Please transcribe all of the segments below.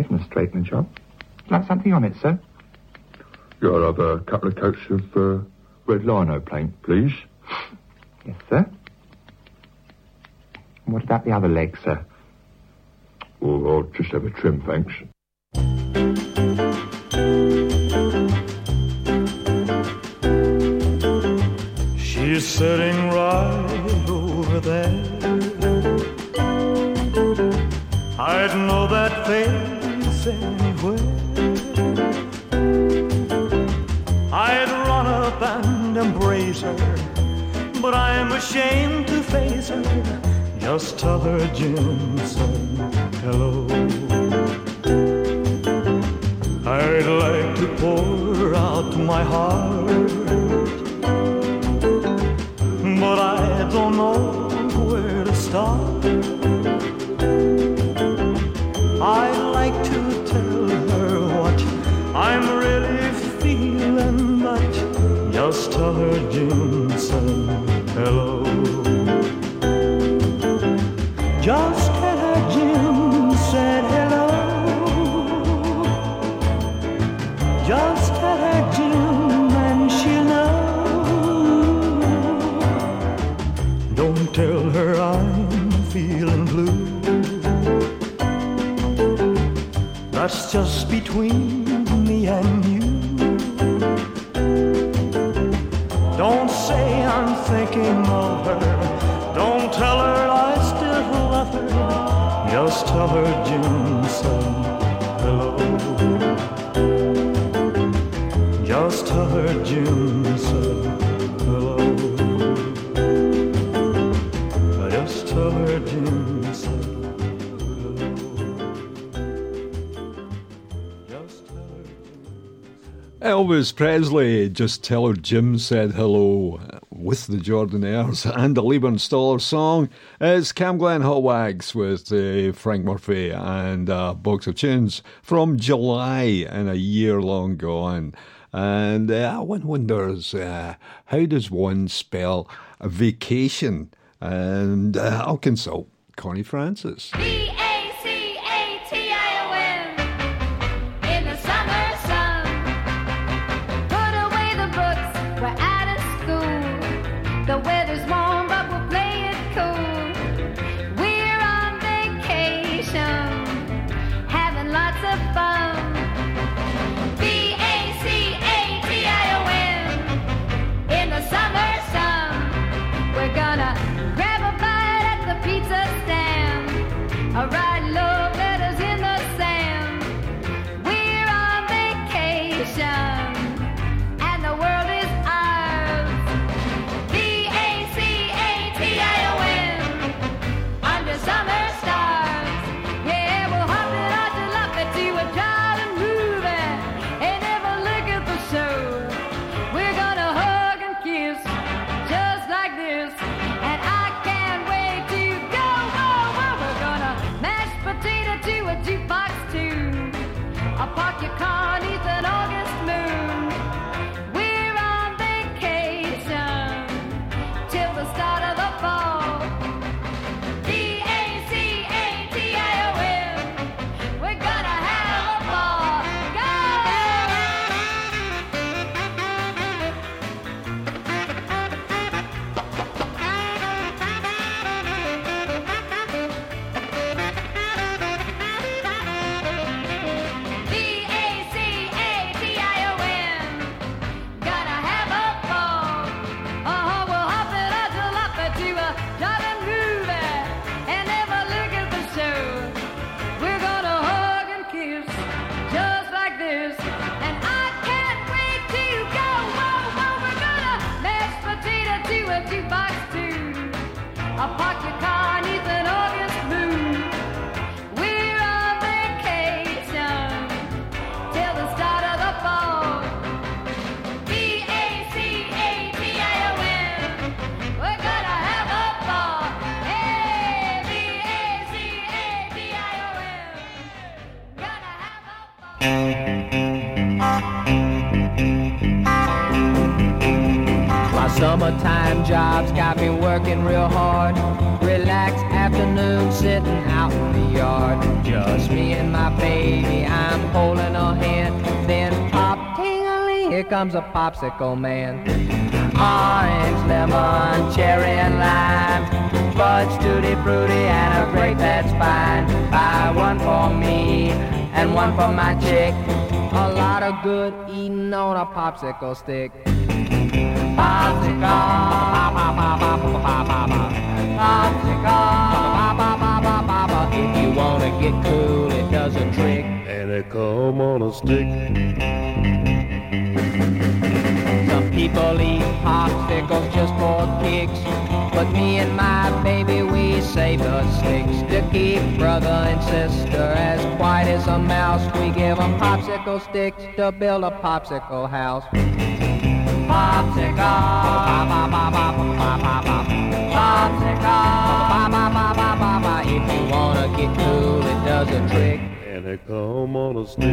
shave and a straightening job. Like something on it, sir? Yeah, I'll have a couple of coats of uh, red lino paint, please. Yes, sir. And what about the other leg, sir? Well, I'll just have a trim, thanks. She's sitting right over there. I'd know that face anywhere. I'd run up and embrace her, but I'm ashamed to face her. Just tell her Jim said hello. I'd like to pour out my heart, but I don't know where to start. I'd like to I'm really feeling, but just tell her Jim said hello. Just tell her Jim said hello. Just tell her Jim and she'll know. Don't tell her I'm feeling blue. That's just between Just tell her Jim said hello. Just tell her Jim said hello. Just tell her Jim said hello. Elvis Presley, just tell her Jim said hello with the Jordanaires and the Leiber and Stoller song. is Cam Glen Hot Wax with uh, Frank Murphy and uh, Box of Tunes from July and a year long gone. And uh, one wonders uh, how does one spell vacation? And uh, I'll consult Connie Francis. working real hard. Relaxed afternoon sitting out in the yard. Just me and my baby, I'm holding her hand. Then pop tingly, here comes a popsicle man. Orange, lemon, cherry, and lime. Fudge, tutti frutti, and a grape that's fine. Buy one for me and one for my chick. A lot of good eating on a popsicle stick. If you wanna get cool, it does a trick. And they come on a stick. Some people eat popsicles just for kicks. But me and my baby, we save the sticks to keep brother and sister as quiet as a mouse. We give give 'em popsicle sticks to build a popsicle house. It. And they come on a stick.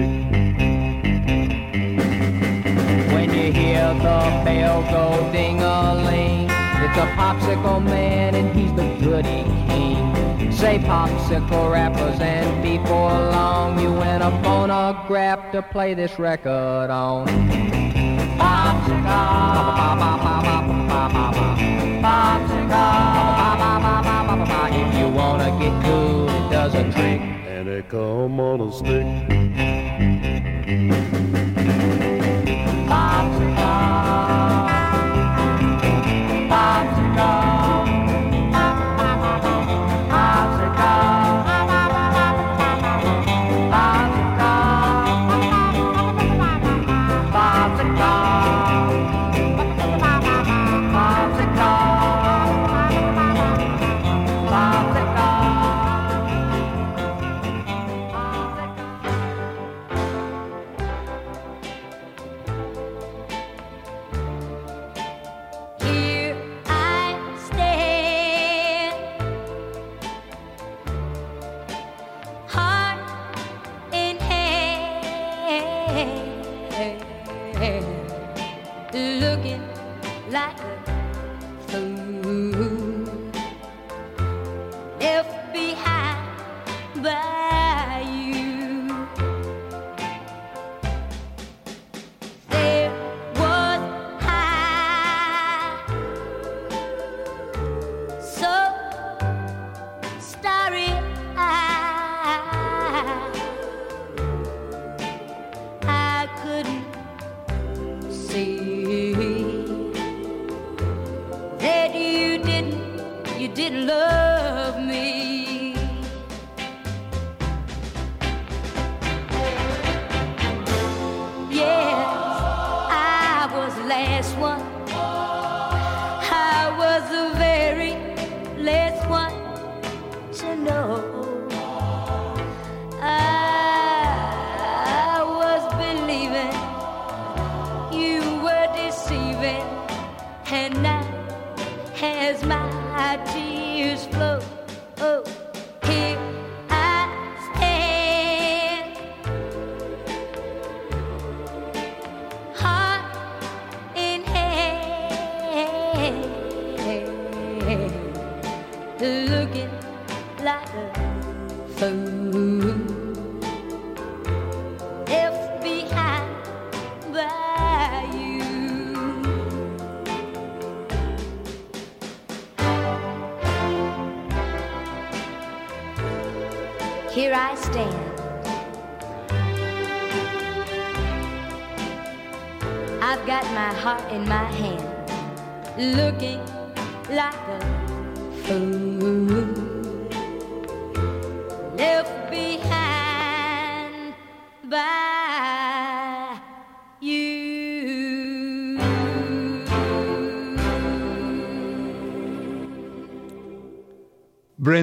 When you hear the bell go ding-a-ling, it's a popsicle man and he's the goody king. Say popsicle rappers and before long you win a phonograph to play this record on. Popsicle, if you wanna get cool, it does a trick. And they come on a stick. Here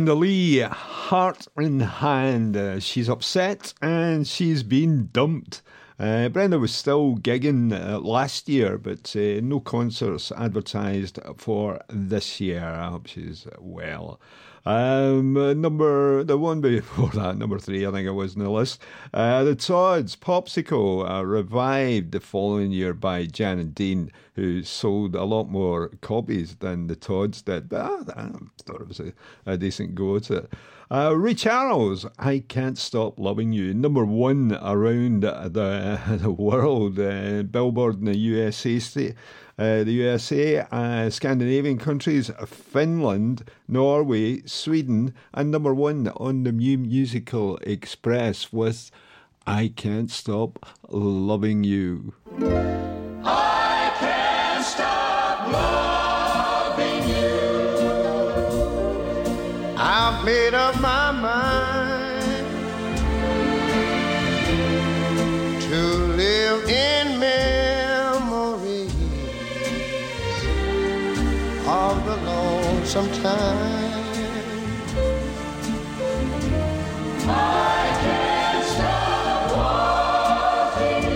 Brenda Lee, heart in hand. Uh, she's upset and she's been dumped. Uh, Brenda was still gigging uh, last year, but uh, no concerts advertised for this year. I hope she's well. Um, uh, number the one before that, number three, I think it was in the list. Uh, the Tods Popsicle, uh, revived the following year by Jan and Dean, who sold a lot more copies than the Tods did. But uh, I thought it was a, a decent go at it. Uh, I Can't Stop Loving You, number one around the, the world, uh, Billboard in the USA uh, the USA, uh, Scandinavian countries, Finland, Norway, Sweden, and number one on the New Musical Express with I Can't Stop Loving You. I can't stop loving Sometimes I can't stop wanting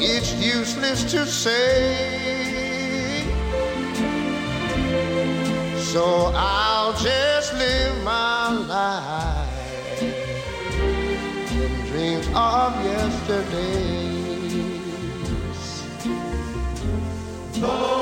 you. It's useless to say, so I'll just live my life in dreams of yesterday. Oh.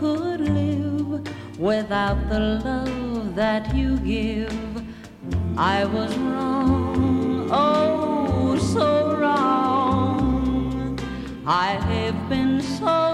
Could live without the love that you give. I was wrong, oh, so wrong. I have been so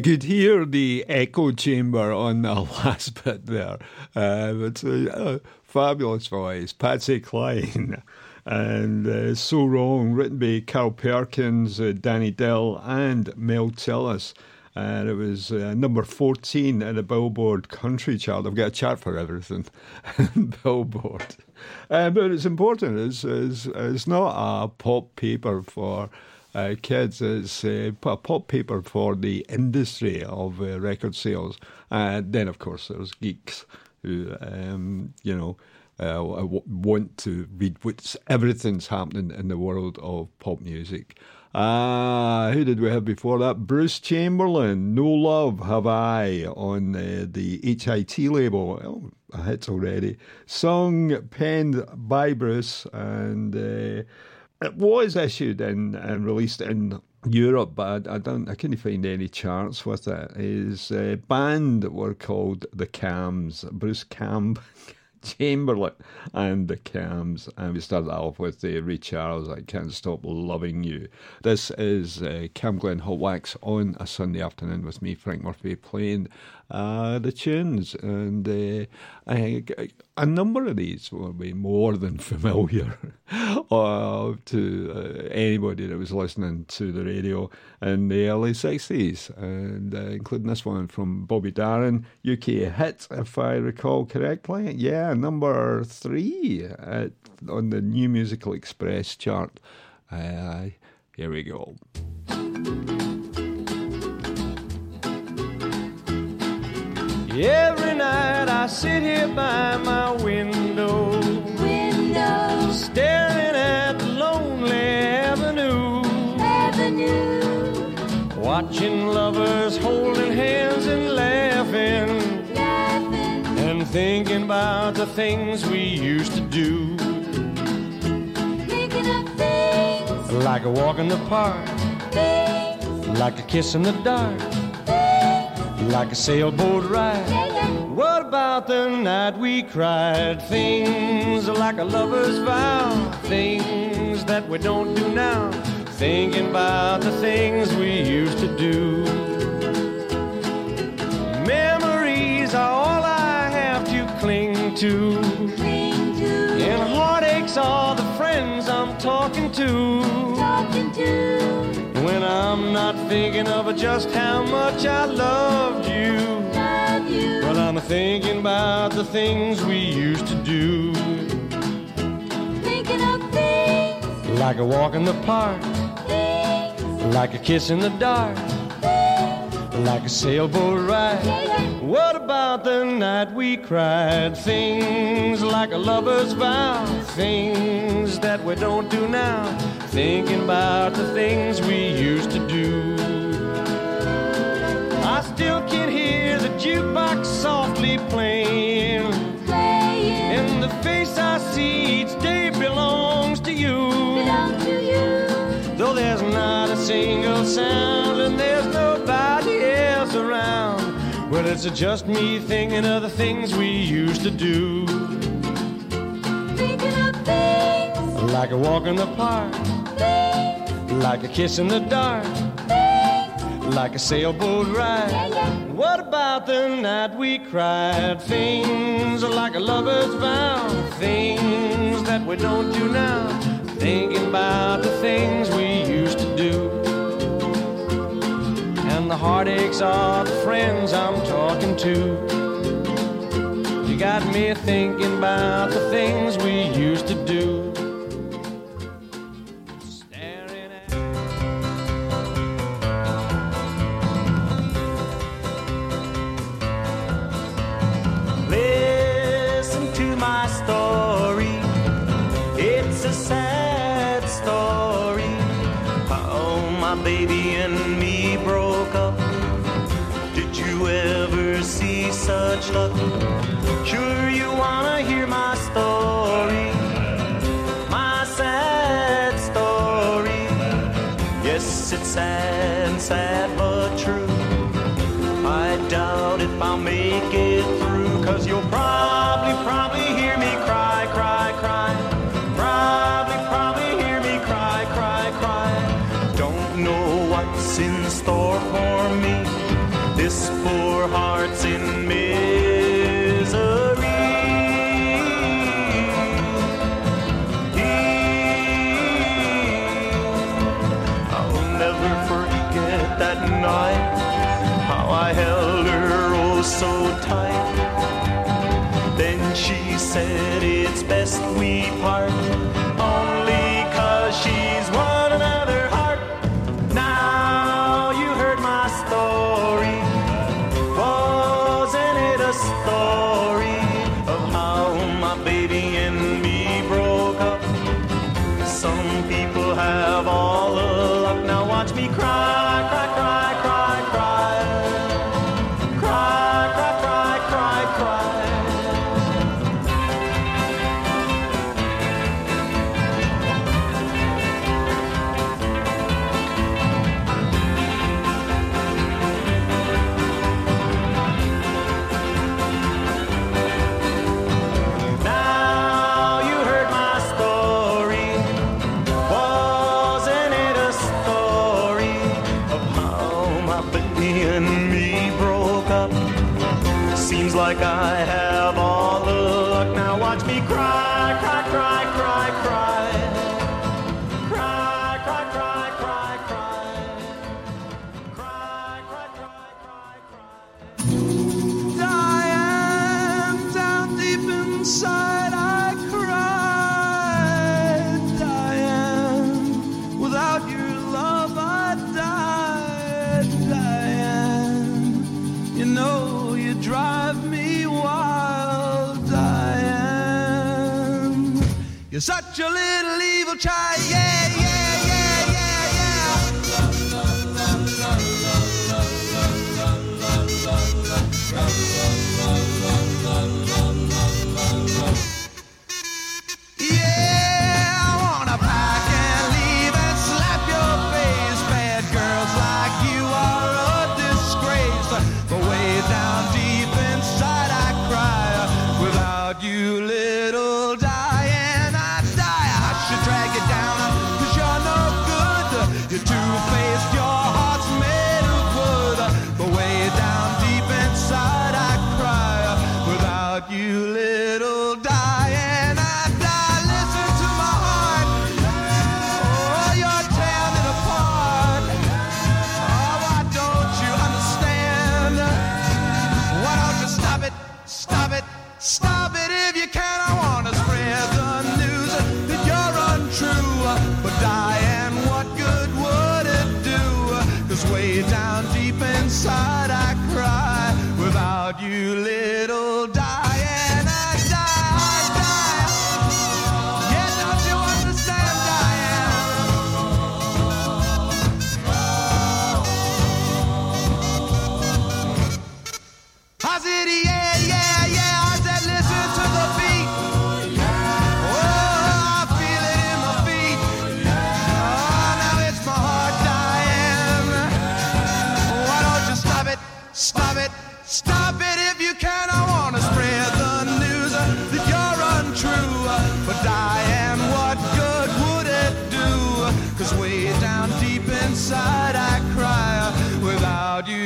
You could hear the echo chamber on the last bit there. Uh, it's a, a fabulous voice, Patsy Cline. And uh, So Wrong, written by Carl Perkins, uh, Danny Dill, and Mel Tillis. And it was uh, number 14 in the Billboard Country Chart. I've got a chart for everything. Billboard. Uh, but it's important. It's, it's, it's not a pop paper for uh, kids. It's uh, a pop paper for the industry of uh, record sales. And then, of course, there's geeks who, um, you know, uh, want to read what's everything's happening in the world of pop music. Uh, who did we have before that? Bruce Chamberlain, No Love Have I, on uh, the HIT label. Oh, a hit already. Song penned by Bruce, and uh, it was issued and, and released in Europe, but I, don't, I couldn't find any charts with it. His uh, band were called the Cams, Bruce Cam. Chamberlain and the Cams, and we started off with the Ray Charles, I Can't Stop Loving You. This is uh, Cam Glen Hot Wax on a Sunday afternoon with me, Frank Murphy, playing uh, the tunes, and uh, number of these will be more than familiar uh, to uh, anybody that was listening to the radio in the early 60s, and uh, including this one from Bobby Darin, UK hit, if I recall correctly. Yeah, number three at, on the New Musical Express chart. Uh, here we go. Every night I sit here by my window, Window, staring at the lonely avenue, avenue, watching lovers holding hands thinking about the things we used to do, thinking of things, like a walk in the park, things, like a kiss in the dark, things, like a sailboat ride. What about the night we cried? Things like a lover's vow, things that we don't do now. thinking about the things we used to do. To. And heartaches are the friends I'm talking to. When I'm not thinking of just how much I loved you. But I'm thinking about the things we used to do. Like a walk in the park, like a kiss in the dark, like a sailboat ride. What about the night we cried? Things like a lover's vow, things that we don't do now. Thinking about the things we used to do. I still can hear the jukebox softly playing. playing, And the face I see each day belongs to you. belong to you. Though there's not a single sound Well, it's just me thinking of the things we used to do. Thinking of things, Like a walk in the park, things, like a kiss in the dark, things. like a sailboat ride. Yeah, yeah. What about the night we cried? Things like a lover's vow, things that we don't do now. Thinking about the things we used to do. The heartaches are the friends I'm talking to. You got me thinking about the things we used to do. Luck? Sure, you wanna hear my story. My sad story. Yes, it's sad, and sad but true. I doubt if I'll make it through, cause you'll probably, probably hear me cry, cry, cry. Probably, probably hear me cry, cry, cry. Don't know what's in store for me. This poor heart's in said it's best we part,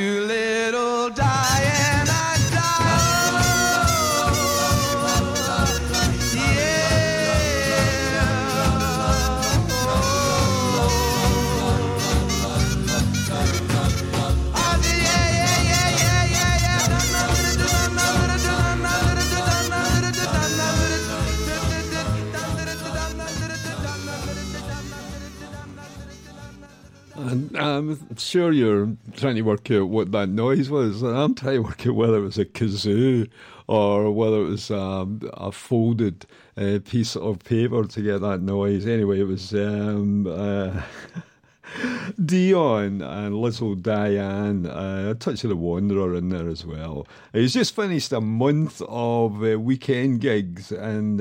you, little Diane, I'm sure you're trying to work out what that noise was. I'm trying to work out whether it was a kazoo or whether it was um, a folded uh, piece of paper to get that noise. Anyway, it was um, uh, Dion and little Diane, uh, a touch of the Wanderer in there as well. He's just finished a month of uh, weekend gigs in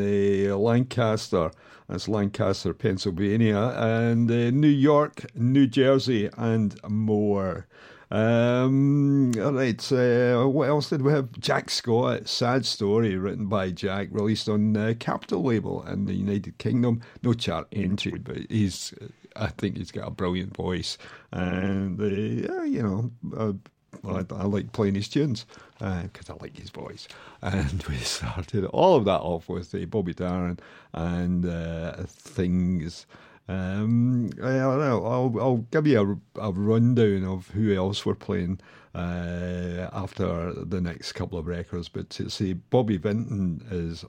Lancaster. That's Lancaster, Pennsylvania, and uh, New York, New Jersey, and more. Um, all right, uh, what else did we have? Jack Scott, Sad Story, written by Jack, released on uh, Capitol label in the United Kingdom. No chart entry, but he's, I think he's got a brilliant voice. And, uh, you know, uh, I, I like playing his tunes because I like his voice. And we started all of that off with uh, Bobby Darin and uh, things. Um, I don't know. I'll, I'll give you a, a rundown of who else we're playing uh, after the next couple of records. But to see Bobby Vinton is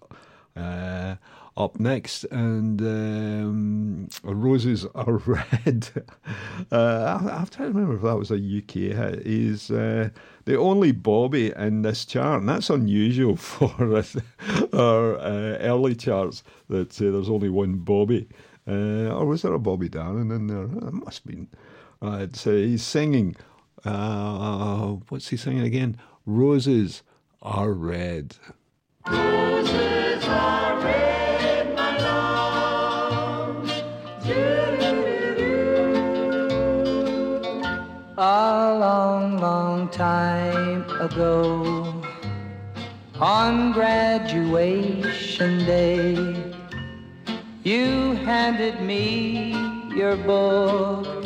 uh, up next, and um, Roses Are Red. uh, I, I'm trying to remember if that was a UK hit. He's uh, the only Bobby in this chart, and that's unusual for our uh, early charts. That uh, there's only one Bobby. Uh, or was there a Bobby Darin in there? It must have been. Uh, it's, uh, he's singing. Uh, what's he singing again? Roses are red. Roses are red, A long, long time ago, on graduation day, you handed me your book.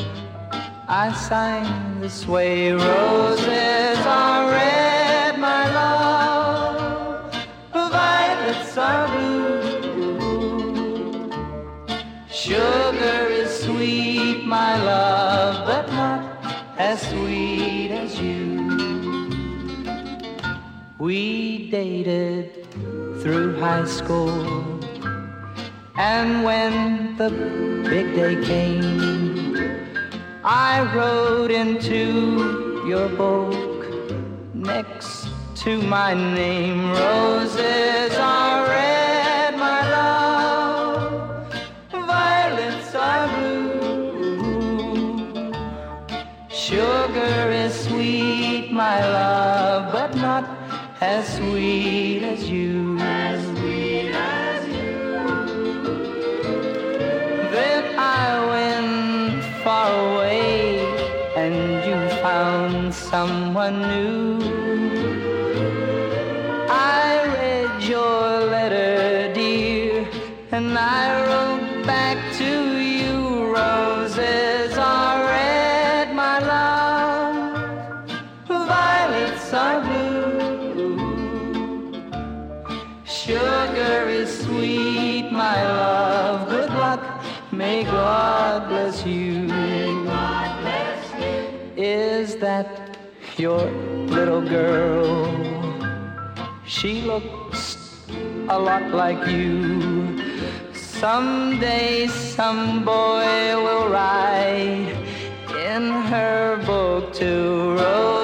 I sang this way Roses are red, my love, violets are blue. Sugar is sweet, my love, as sweet as you. We dated through high school, and when the big day came, I wrote into your book next to my name. Roses are red, Sugar is sweet, my love, but not as sweet as you. As sweet as you. Then I went far away, and you found someone new. Are blue. Sugar is sweet, my love. Good luck, may God bless you. Is that your little girl? She looks a lot like you. Someday some boy will write in her book to Rose.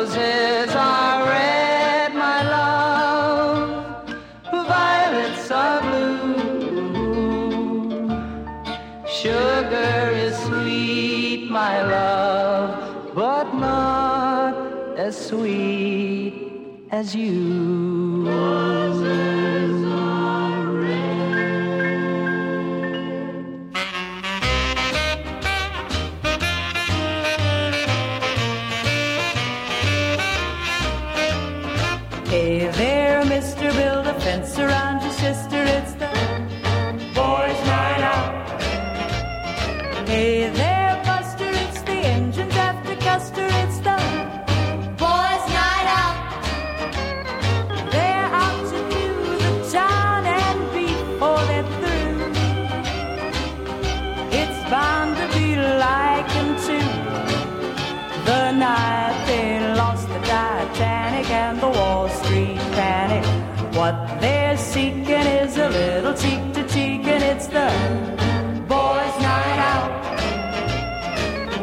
Sweet as you. Cheek to cheek, and it's the boys' night out.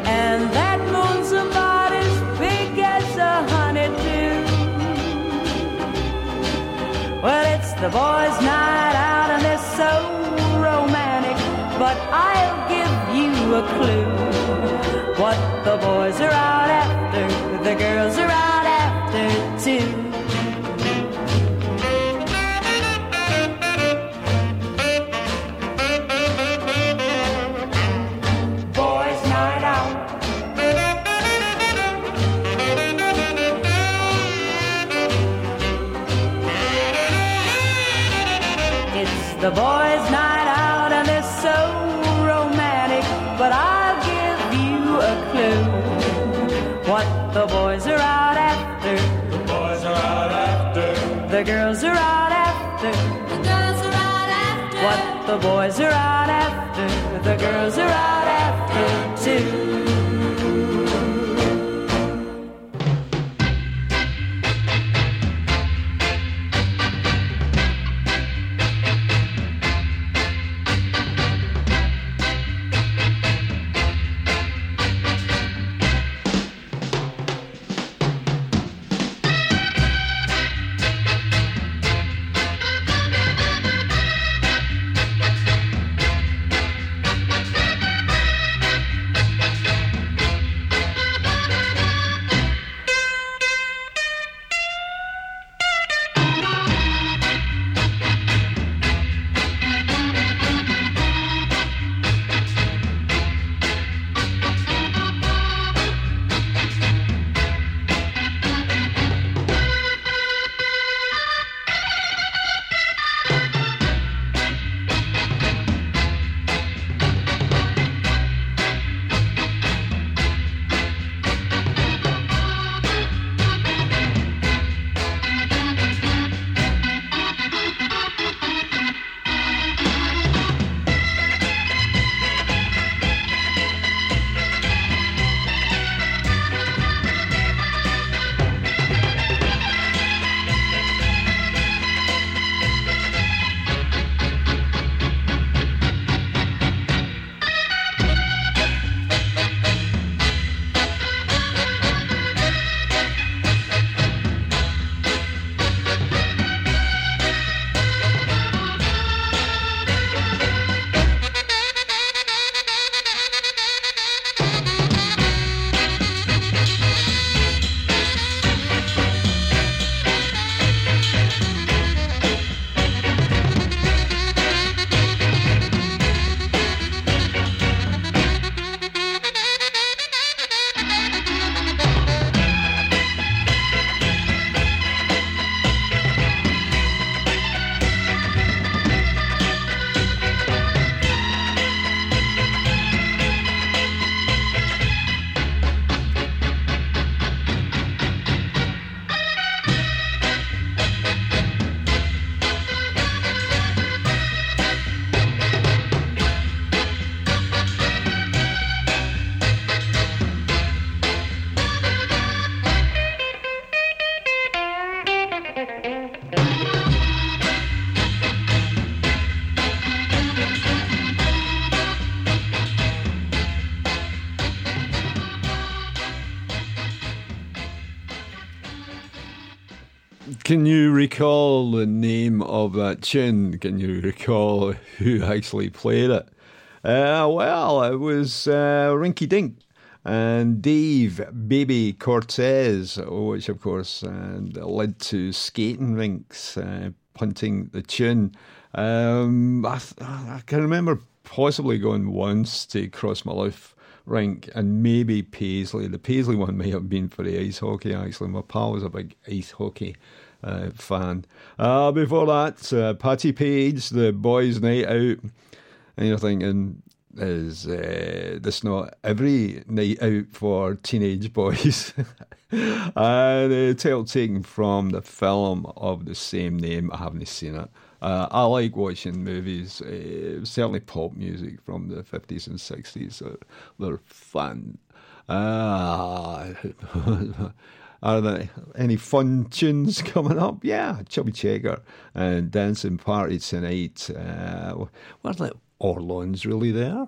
And that moon's about as big as a honeydew. Well, it's the boys' night out, and they're so romantic. But I'll give you a clue. What the boys are out after, the girls are out after too. The boys' night out and they're so romantic, but I'll give you a clue. What the boys are out after. The boys are out after. The girls are out after. The girls are out after. What the boys are out after. The girls are out after too. Can you recall the name of that tune? Can you recall who actually played it? Uh, well, it was uh, Rinky Dink and Dave Baby Cortez, which of course uh, led to skating rinks uh, punting the tune. Um, I, th- I, can remember possibly going once to Crossmyloof rink and maybe Paisley. The Paisley one may have been for the ice hockey actually. My pal was a big ice hockey uh, fan. Uh, before that, uh, Patti Page, the boys' night out. And you're thinking, is uh, this not every night out for teenage boys? and uh, tale taken from the film of the same name. I haven't seen it. Uh, I like watching movies, uh, certainly pop music from the 50s and 60s. they're fun. Uh, Are there any fun tunes coming up? Yeah, Chubby Checker and Dancing Party Tonight. Uh, where's that Orlon's really there?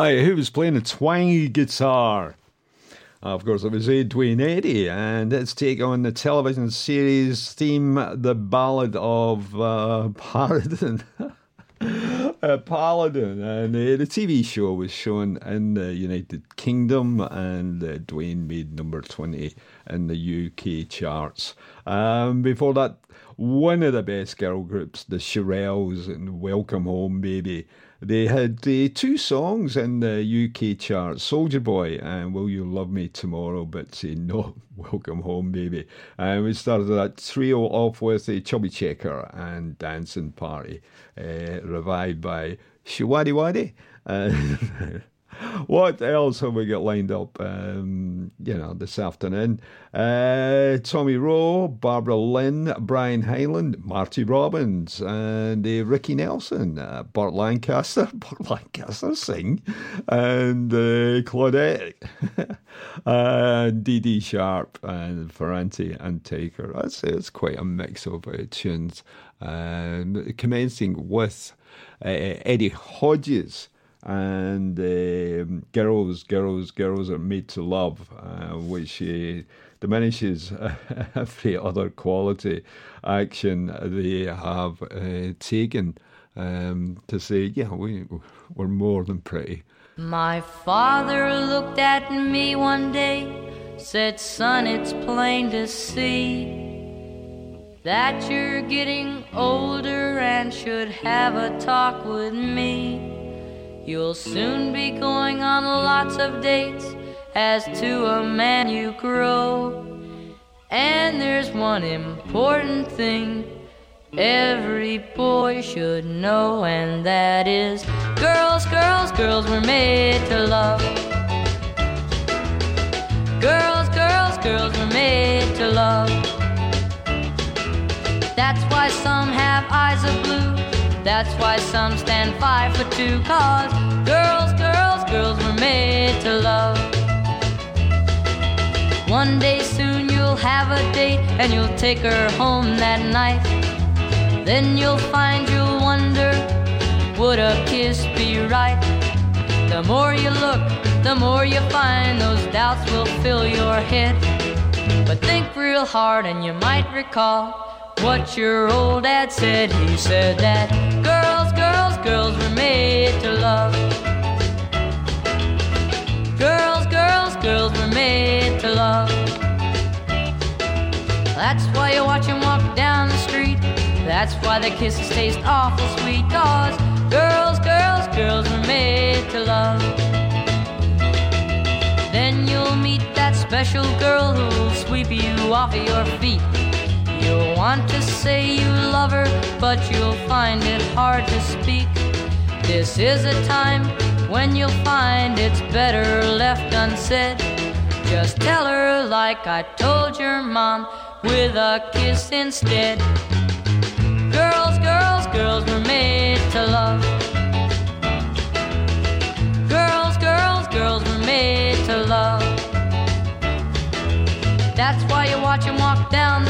Right, who was playing a twangy guitar? Of course, it was Duane Eddy, and its take on the television series theme, The Ballad of uh, Paladin. uh, Paladin, and uh, the TV show was shown in the United Kingdom, and uh, Dwayne made number 20 in the UK charts. Um, before that, one of the best girl groups, the Shirelles, and Welcome Home Baby. They had uh, two songs in the UK chart, Soldier Boy and Will You Love Me Tomorrow, but say no, Welcome Home Baby. And we started that trio off with a Chubby Checker and Dancing Party, uh, revived by Showaddywaddy. Uh, what else have we got lined up? Um, you know, this afternoon. Uh, Tommy Roe, Barbara Lynn, Brian Hyland, Marty Robbins, and uh, Ricky Nelson, uh, Burt Lancaster, Burt Lancaster sing, and uh, Claudette, Dee Dee Sharp, and Ferrante and Teicher. I'd say it's quite a mix of uh, tunes. Um, commencing with uh, Eddie Hodges and um, girls, girls, girls are made to love, uh, which uh, diminishes every other quality action they have uh, taken um, to say, yeah, we we're more than pretty. My father looked at me one day, said, Son, it's plain to see that you're getting older and should have a talk with me. You'll soon be going on lots of dates as to a man you grow. And there's one important thing every boy should know, and that is girls, girls, girls were made to love. Girls, girls, girls were made to love. That's why some have eyes of blue. That's why some stand five for two. Cause girls, girls, girls were made to love. One day soon you'll have a date and you'll take her home that night. Then you'll find you'll wonder, would a kiss be right? The more you look, the more you find those doubts will fill your head. But think real hard and you might recall what your old dad said. He said that girls, girls, girls were made to love. Girls, girls, girls were made to love. That's why you watch him walk down the street. That's why the kisses taste awful sweet. Cause girls, girls, girls were made to love. Then you'll meet that special girl who'll sweep you off of your feet. You'll want to say you love her, but you'll find it hard to speak. This is a time when you'll find it's better left unsaid. Just tell her, like I told your mom, with a kiss instead. Girls, girls, girls were made to love. Girls, girls, girls were made to love. That's why you watch them walk down.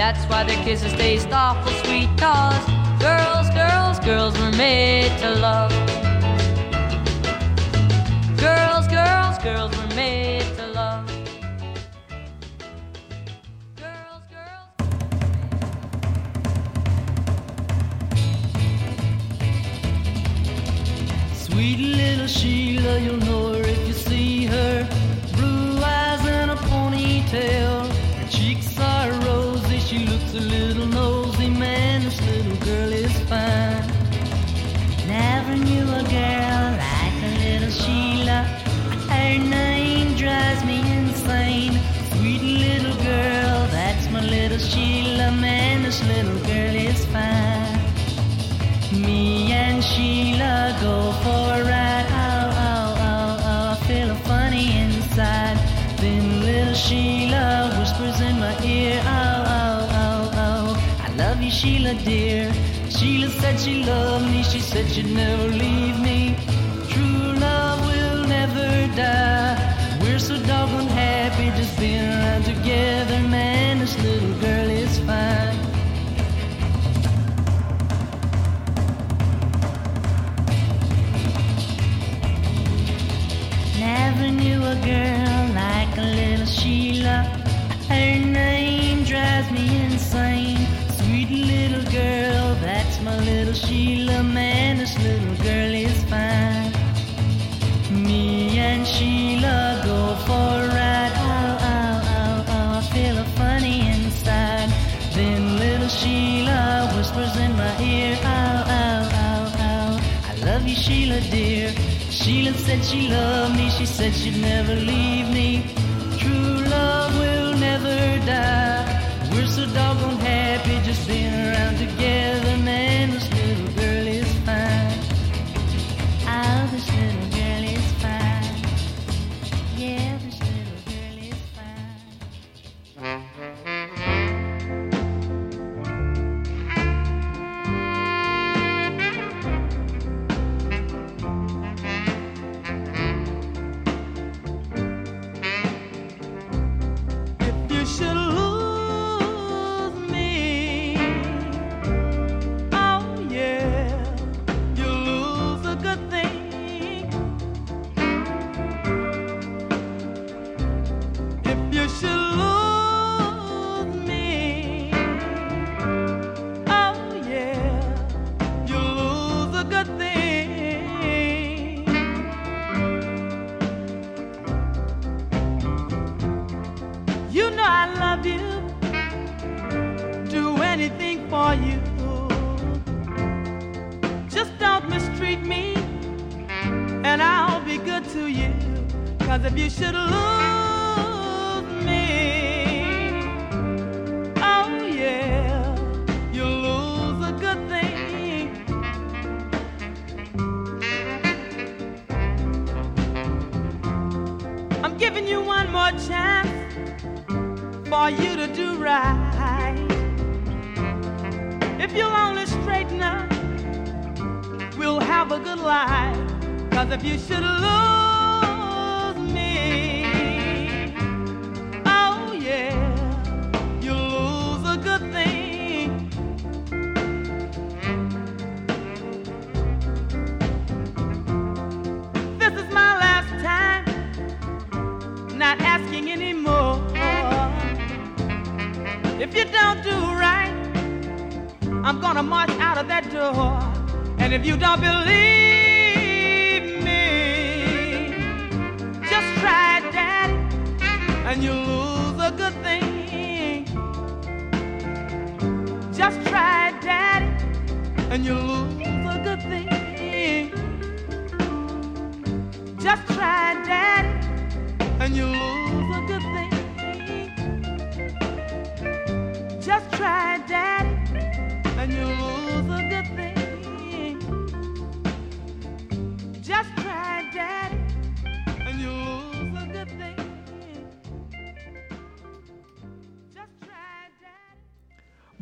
That's why their kisses taste awful sweet. Cause girls, girls, girls were made to love. Girls, girls, girls were made to love. Sweet little Sheila, you'll know her if you see her. Blue eyes and a ponytail. A little nosy. Man, this little girl is fine. Never knew a girl like a little Sheila. Her name drives me insane. Sweet little girl, that's my little Sheila. Man, this little girl is fine. Me and Sheila go for a ride. Oh, oh, oh, oh, I feel funny inside. Then little Sheila whispers in my ear. Oh, Sheila dear. Sheila said she loved me, she said she'd never leave me. True love will never die. We're so doggone happy just being around together, man. This little girl is fine. Never knew a girl like a little Sheila. Her name drives me insane. Girl, that's my little Sheila. Man, this little girl is fine. Me and Sheila go for a ride. Ow, ow, ow, ow. I feel a funny inside. Then little Sheila whispers in my ear. Ow, ow, ow, ow. I love you, Sheila, dear. Sheila said she loved me. She said she'd never leave me. True love will never die. We're so doggone happy just being around together. Man,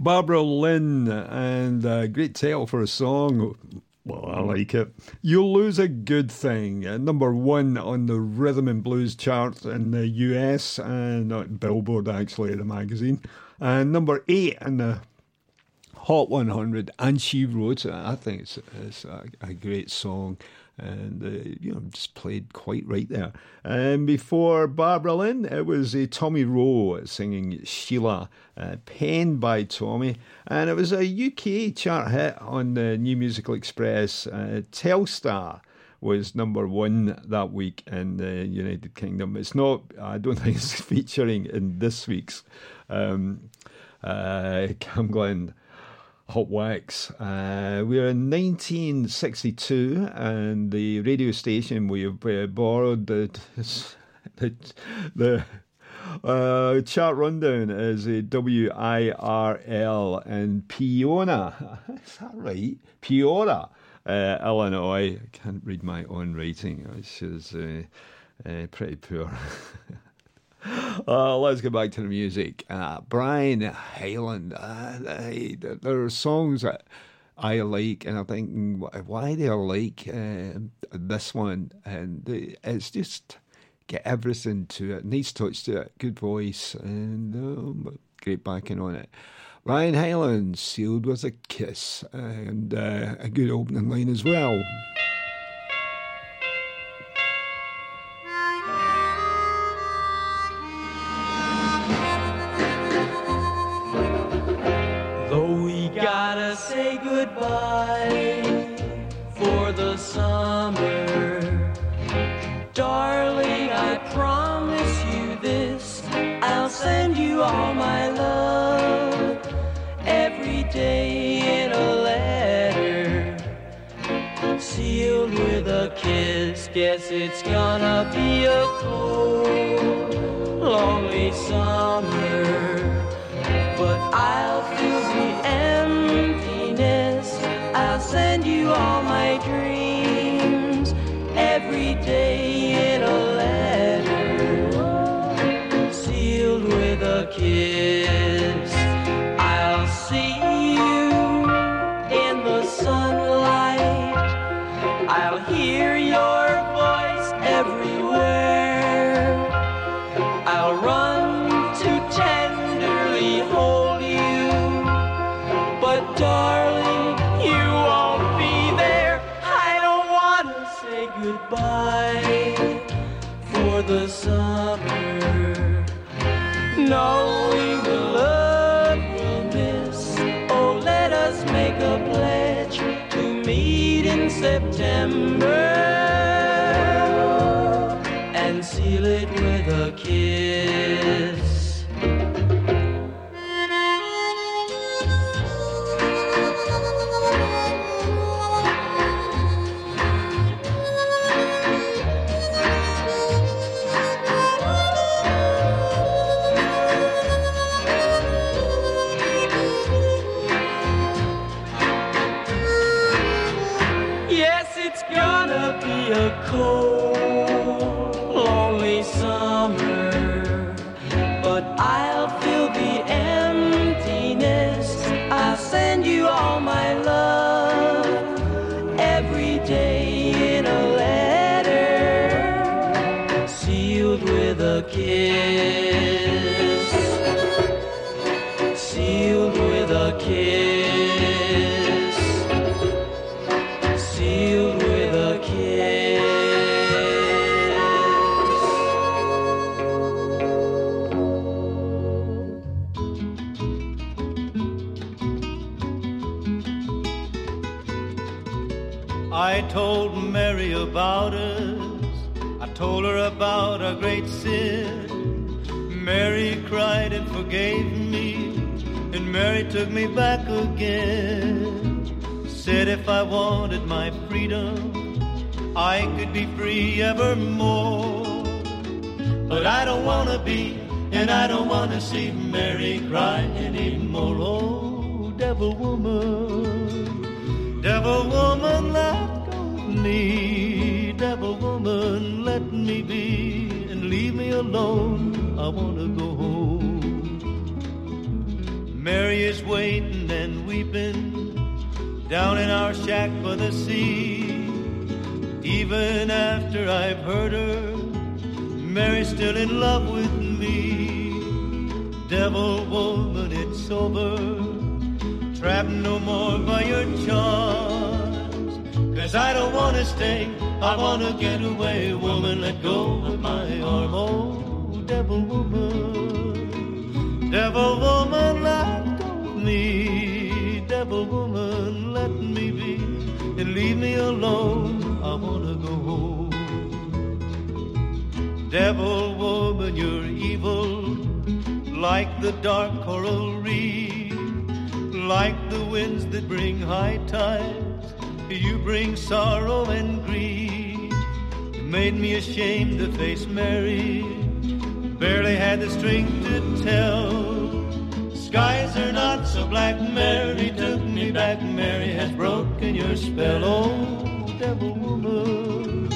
Barbara Lynn, and a great title for a song. Well, I like it. You'll lose a good thing. Uh, number one on the rhythm and blues chart in the US, and not Billboard actually, the magazine, and number eight in the Hot 100. And she wrote it. I think it's, it's a, a great song. And uh, you know, just played quite right there. And before Barbara Lynn, it was uh, Tommy Roe singing Sheila, uh, penned by Tommy, and it was a UK chart hit on the New Musical Express. Uh, Telstar was number one that week in the United Kingdom. It's not. I don't think it's featuring in this week's um, uh, Cam Glen Hot Wax. Uh, we're in 1962, and the radio station we've uh, borrowed the the, the uh, chart rundown is a WIRL in Peona. Is that right? Peona, uh, Illinois. I can't read my own writing, which is uh, uh, pretty poor. Uh, let's get back to the music. Uh, Brian Hyland. Uh, they- there are songs that I like, and I think why they are like uh, this one, and it's just get everything to it. Nice touch to it. Good voice and um, great backing on it. Ryan Hyland, sealed with a kiss, and uh, a good opening line as well. It's gonna be a cold, lonely summer. But I'll took me back again. Said if I wanted my freedom, I could be free evermore. But I don't wanna be, and I don't wanna see Mary cry anymore. Oh, devil woman, devil woman, let go of me. Devil woman, let me be and leave me alone. I wanna go. Mary is waiting and weeping down in our shack by the sea. Even after I've hurt her, Mary's still in love with me. Devil woman, it's over. Trapped no more by your charms. Cause I don't wanna stay, I wanna get away. Woman, let go of my arm. Oh, devil woman, devil woman, me. Devil woman, let me be and leave me alone. I wanna go home. Devil woman, you're evil, like the dark coral reef, like the winds that bring high tides. You bring sorrow and grief. You made me ashamed to face Mary. Barely had the strength to tell. Skies are not so black. Mary took me back. Mary has broken your spell. Oh, devil woman,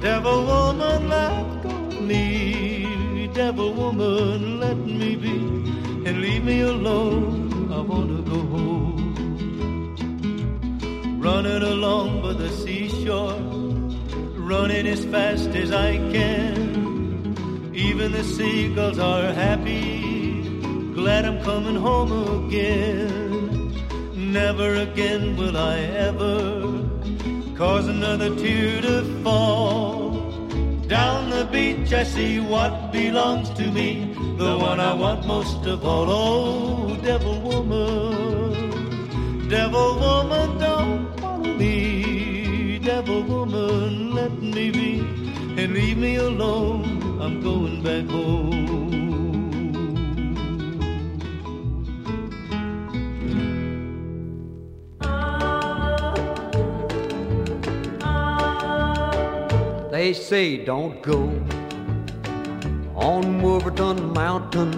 devil woman, let go of me. Devil woman, let me be and leave me alone. I wanna go home. Running along by the seashore, running as fast as I can. Even the seagulls are happy, glad I'm coming home again. Never again will I ever cause another tear to fall. Down the beach I see what belongs to me, the one I want most of all. Oh, devil woman, devil woman, don't follow me. Devil woman, let me be and leave me alone. I'm going back home. They say don't go on Wolverton Mountain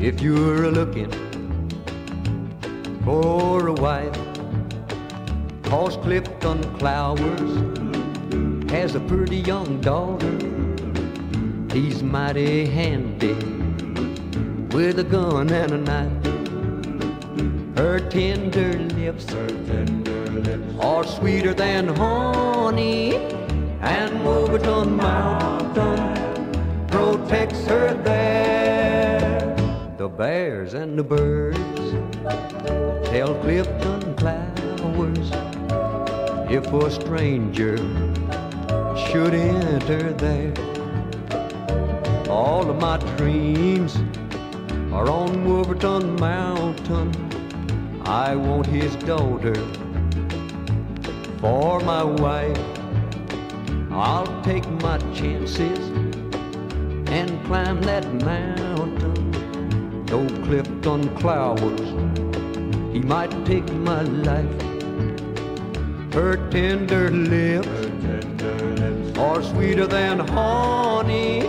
if you're a looking for a wife. Cause Clifton Clowers has a pretty young daughter. He's mighty handy with a gun and a knife. Her tender lips, are sweeter than honey, and Wolverton Mountain protects her there. The bears and the birds tell Clifton Clowers if a stranger should enter there. All of my dreams are on Wolverton Mountain. I want his daughter for my wife. I'll take my chances and climb that mountain. Though Clifton Clowers, he might take my life. Her tender lips are sweeter than honey,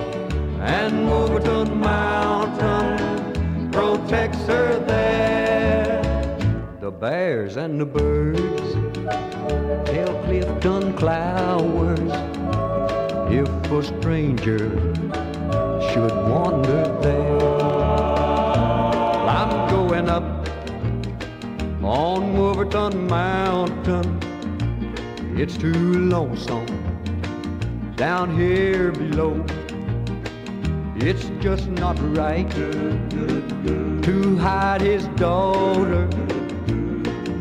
and Wolverton Mountain protects her there. The bears and the birds tell Clifton Clowers if a stranger should wander there. I'm going up on Wolverton Mountain. It's too lonesome down here below. It's just not right to hide his daughter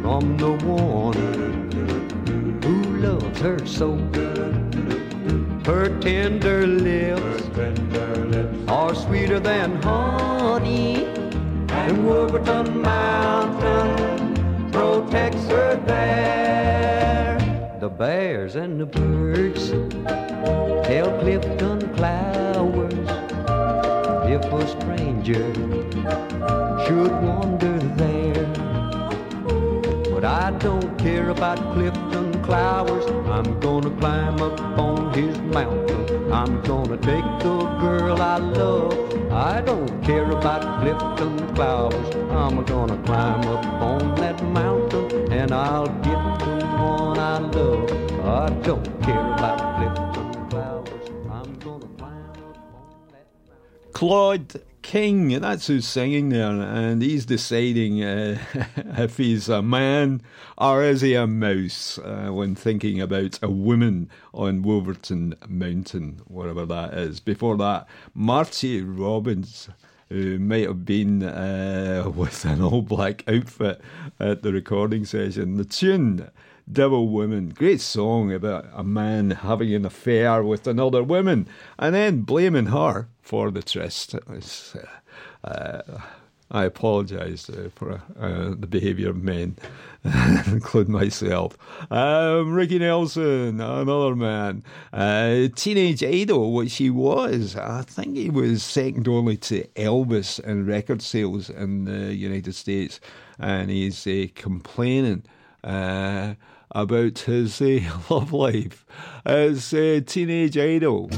from the one who loves her so. Her tender lips are sweeter than honey, and Wolverton Mountain protects her there. The bears and the birds tell Clifton Clowers if a stranger should wander there. But I don't care about Clifton Clowers. I'm gonna climb up on his mountain. I'm gonna take the girl I love. I don't care about Clifton Clowers. I'm gonna climb up on that mountain and I'll get the one I love. I don't care about Claude King, that's who's singing there, and he's deciding uh, if he's a man or is he a mouse uh, when thinking about a woman on Wolverton Mountain, whatever that is. Before that, Marty Robbins. Who might have been uh, with an all black outfit at the recording session. The tune Devil Woman. Great song about a man having an affair with another woman and then blaming her for the tryst. It's, uh, uh, I apologise uh, for uh, the behaviour of men, including myself. Um, Ricky Nelson, another man. Teenage Idol, which he was. I think he was second only to Elvis in record sales in the United States. And he's complaining. About his uh, love life as a teenage idol.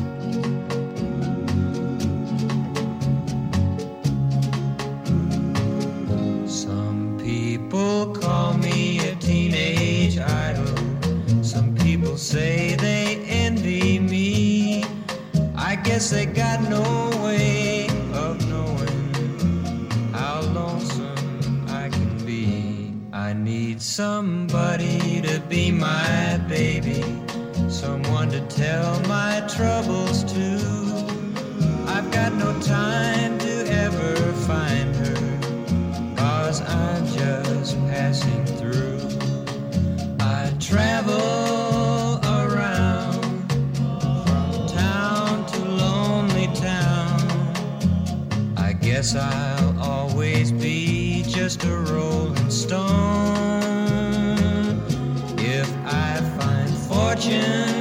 They got no way of knowing how lonesome I can be. I need somebody to be my baby, someone to tell my troubles to. I've got no time to ever find her, cause I'm just passing through. I travel guess I'll always be just a rolling stone. If I find fortune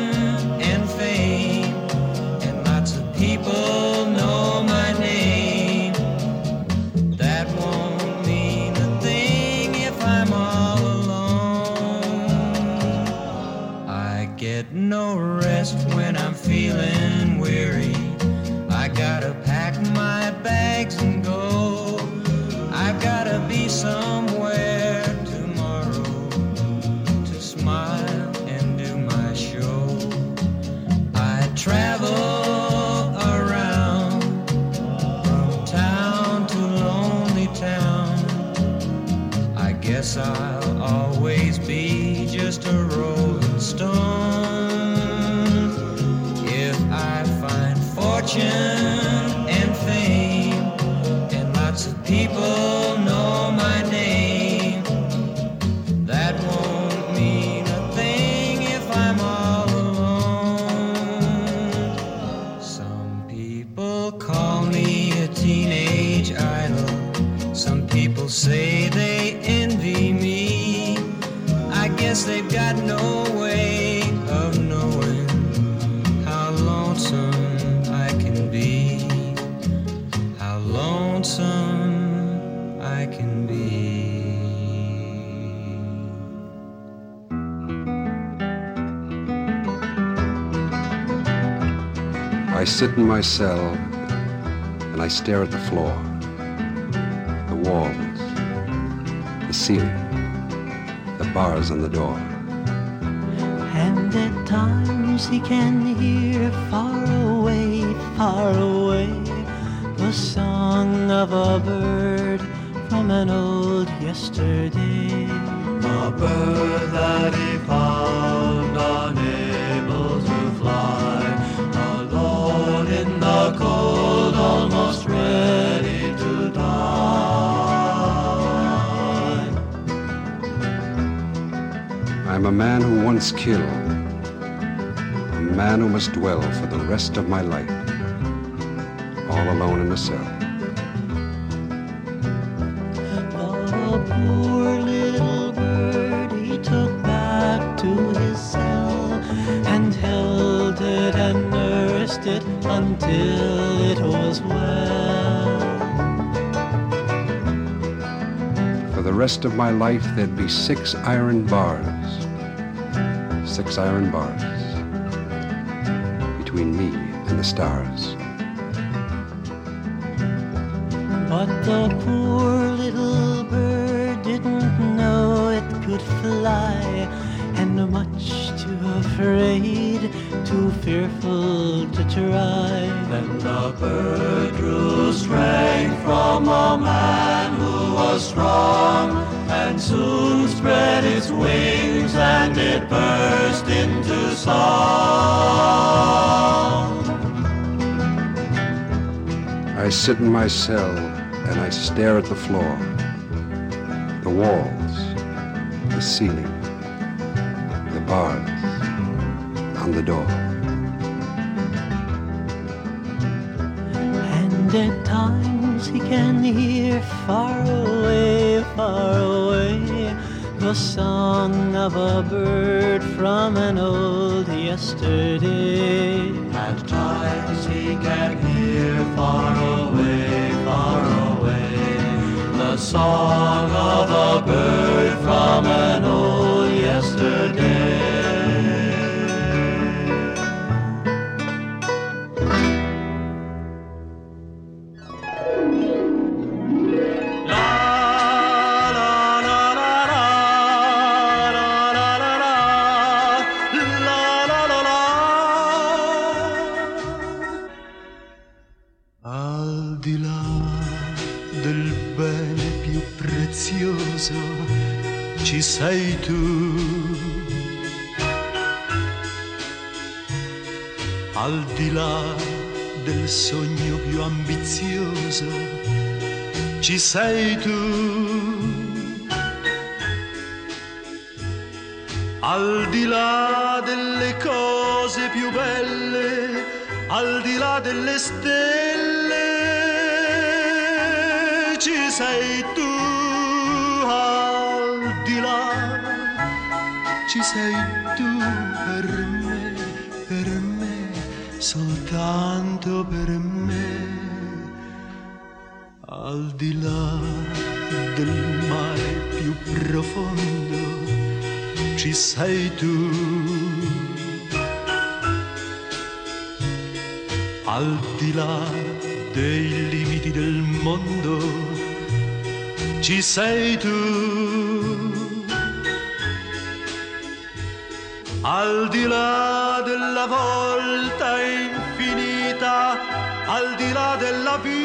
fortune sit in my cell and I stare at the floor, the walls, the ceiling, the bars on the door. And at times he can hear far away, far away, the song of a bird from an old yesterday. A bird that I'm a man who once killed, a man who must dwell for the rest of my life, all alone in a cell. The poor little bird he took back to his cell and held it and nursed it until it was well. For the rest of my life, there'd be six iron bars. Six iron bars between me and the stars. But the poor little bird didn't know it could fly, and much too afraid, too fearful to try. Then the bird I sit in my cell and I stare at the floor, the walls, the ceiling, the bars on the door. And at times he can hear far away, far away, the song of a bird from an old yesterday. At times he can hear far away, song of a bird from an old yesterday. Sei tu. Al di là del sogno più ambizioso ci sei tu. Al di là delle cose più belle, al di là delle stelle, ci sei tu. Sei tu per me, per me, soltanto per me. Al di là del mare più profondo, ci sei tu. al di là dei limiti del mondo ci sei tu. Al di là della volta infinita, al di là della vita,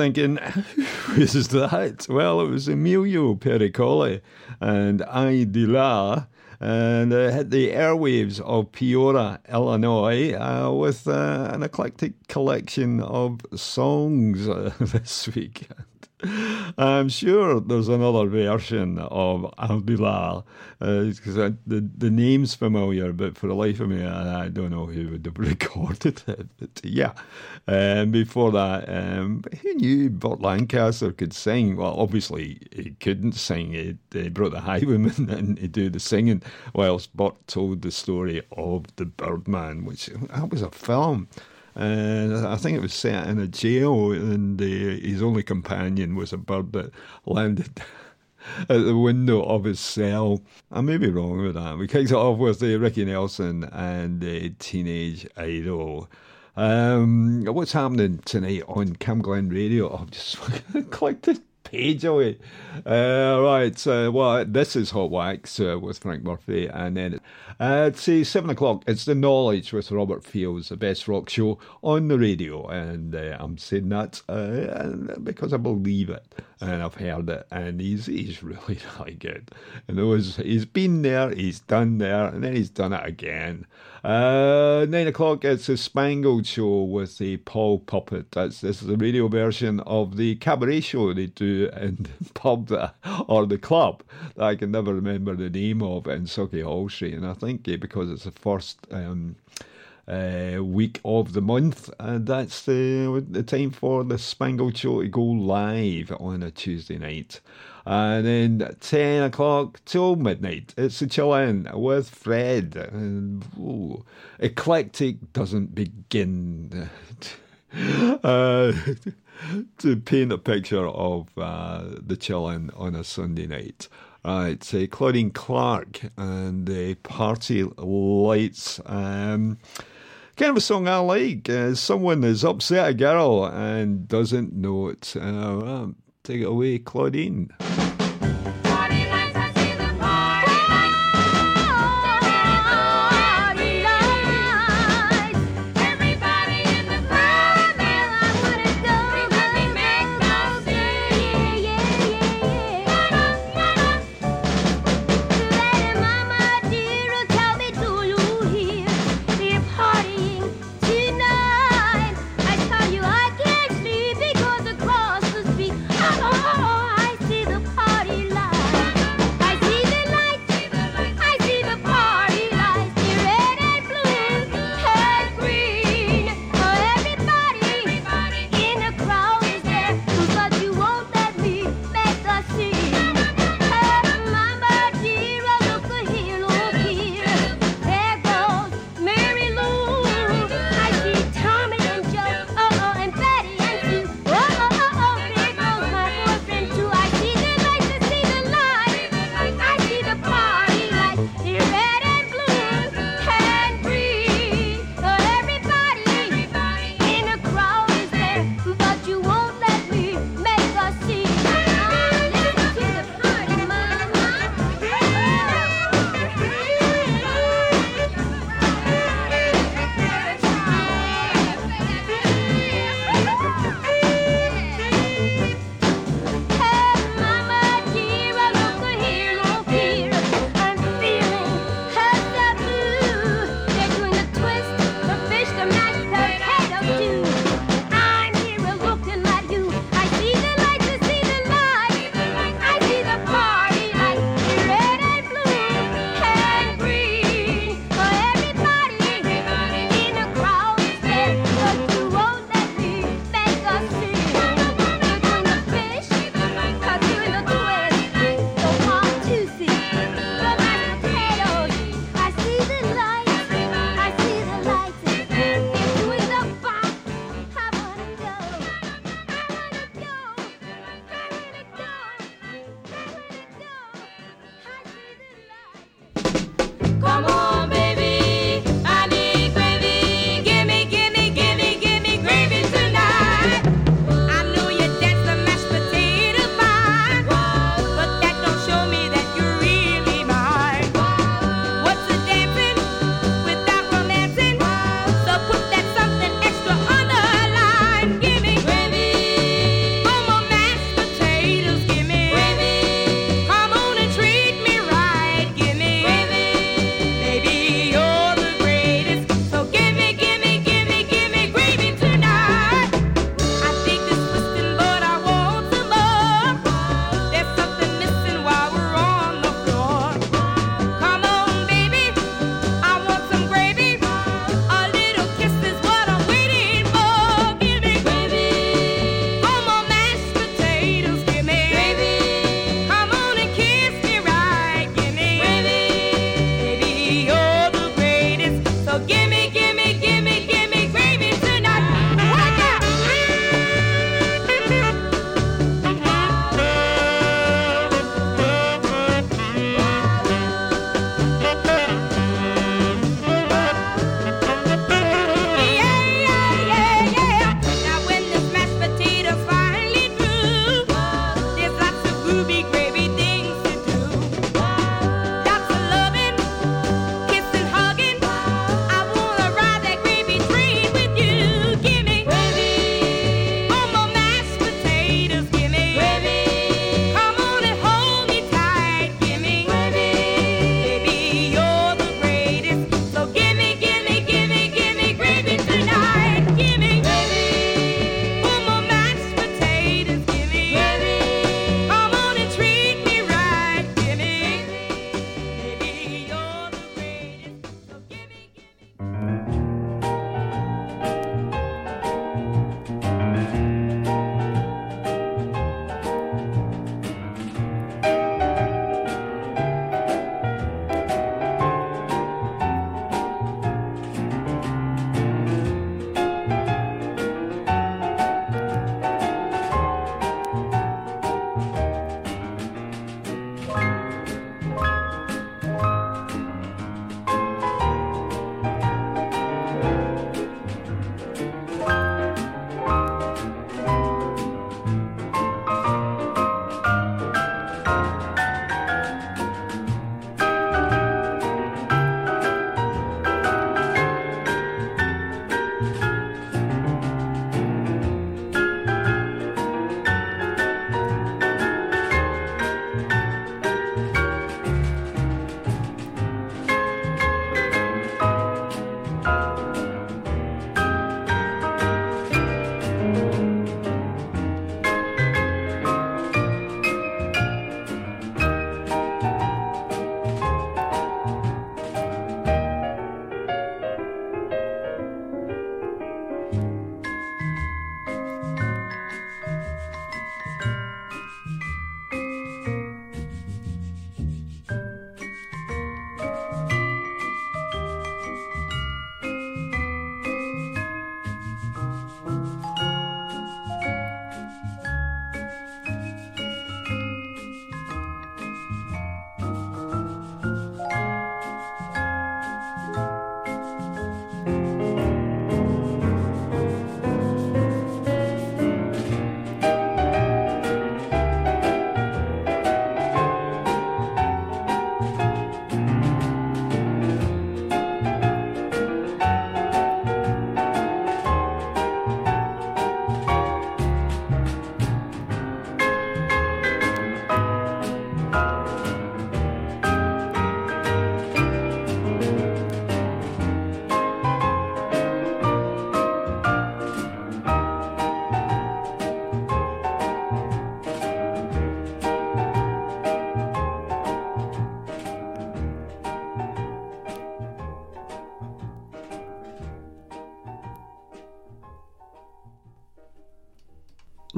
thinking, who is that? Well, it was Emilio Pericoli and Al Di La, and uh, hit the airwaves of Peoria, Illinois, uh, with uh, an eclectic collection of songs uh, this week. I'm sure there's another version of Abdullah because the the name's familiar, but for the life of me, I, I don't know who would have recorded it. But yeah, um, before that, um, who knew Burt Lancaster could sing? Well, obviously he couldn't sing. He, he brought the highwayman in to do the singing, whilst Burt told the story of the Birdman, which that was a film. And I think it was set in a jail, and uh, his only companion was a bird that landed at the window of his cell. I may be wrong with that. We kicked it off with uh, Ricky Nelson and uh, Teenage Idol. Um, what's happening tonight on Camglen Radio? I've just clicked the page away. Uh, right, uh, well, this is Hot Wax uh, with Frank Murphy, and then uh, say seven o'clock. It's the Knowledge with Robert Fields, the best rock show on the radio, and uh, I'm saying that uh, because I believe it and I've heard it, and he's he's really really good. And there was he's been there, he's done there, and then he's done it again. Uh, nine o'clock, it's the Spangled Show with the Paul Puppet. That's this is the radio version of the cabaret show they do in the pub that, or the club that I can never remember the name of in Sauchiehall Street. And I think uh, because it's the first um, uh, week of the month, and that's the the time for the Spangled Show to go live on a Tuesday night. And then 10 o'clock till midnight, it's the chill in with Fred. And, eclectic doesn't begin uh, to paint a picture of uh, the chill in on a Sunday night. Right, uh, Claudine Clark and the Party Lights. Um, kind of a song I like. Uh, someone is upset a girl and doesn't know it. Uh, um, take it away, Claudine.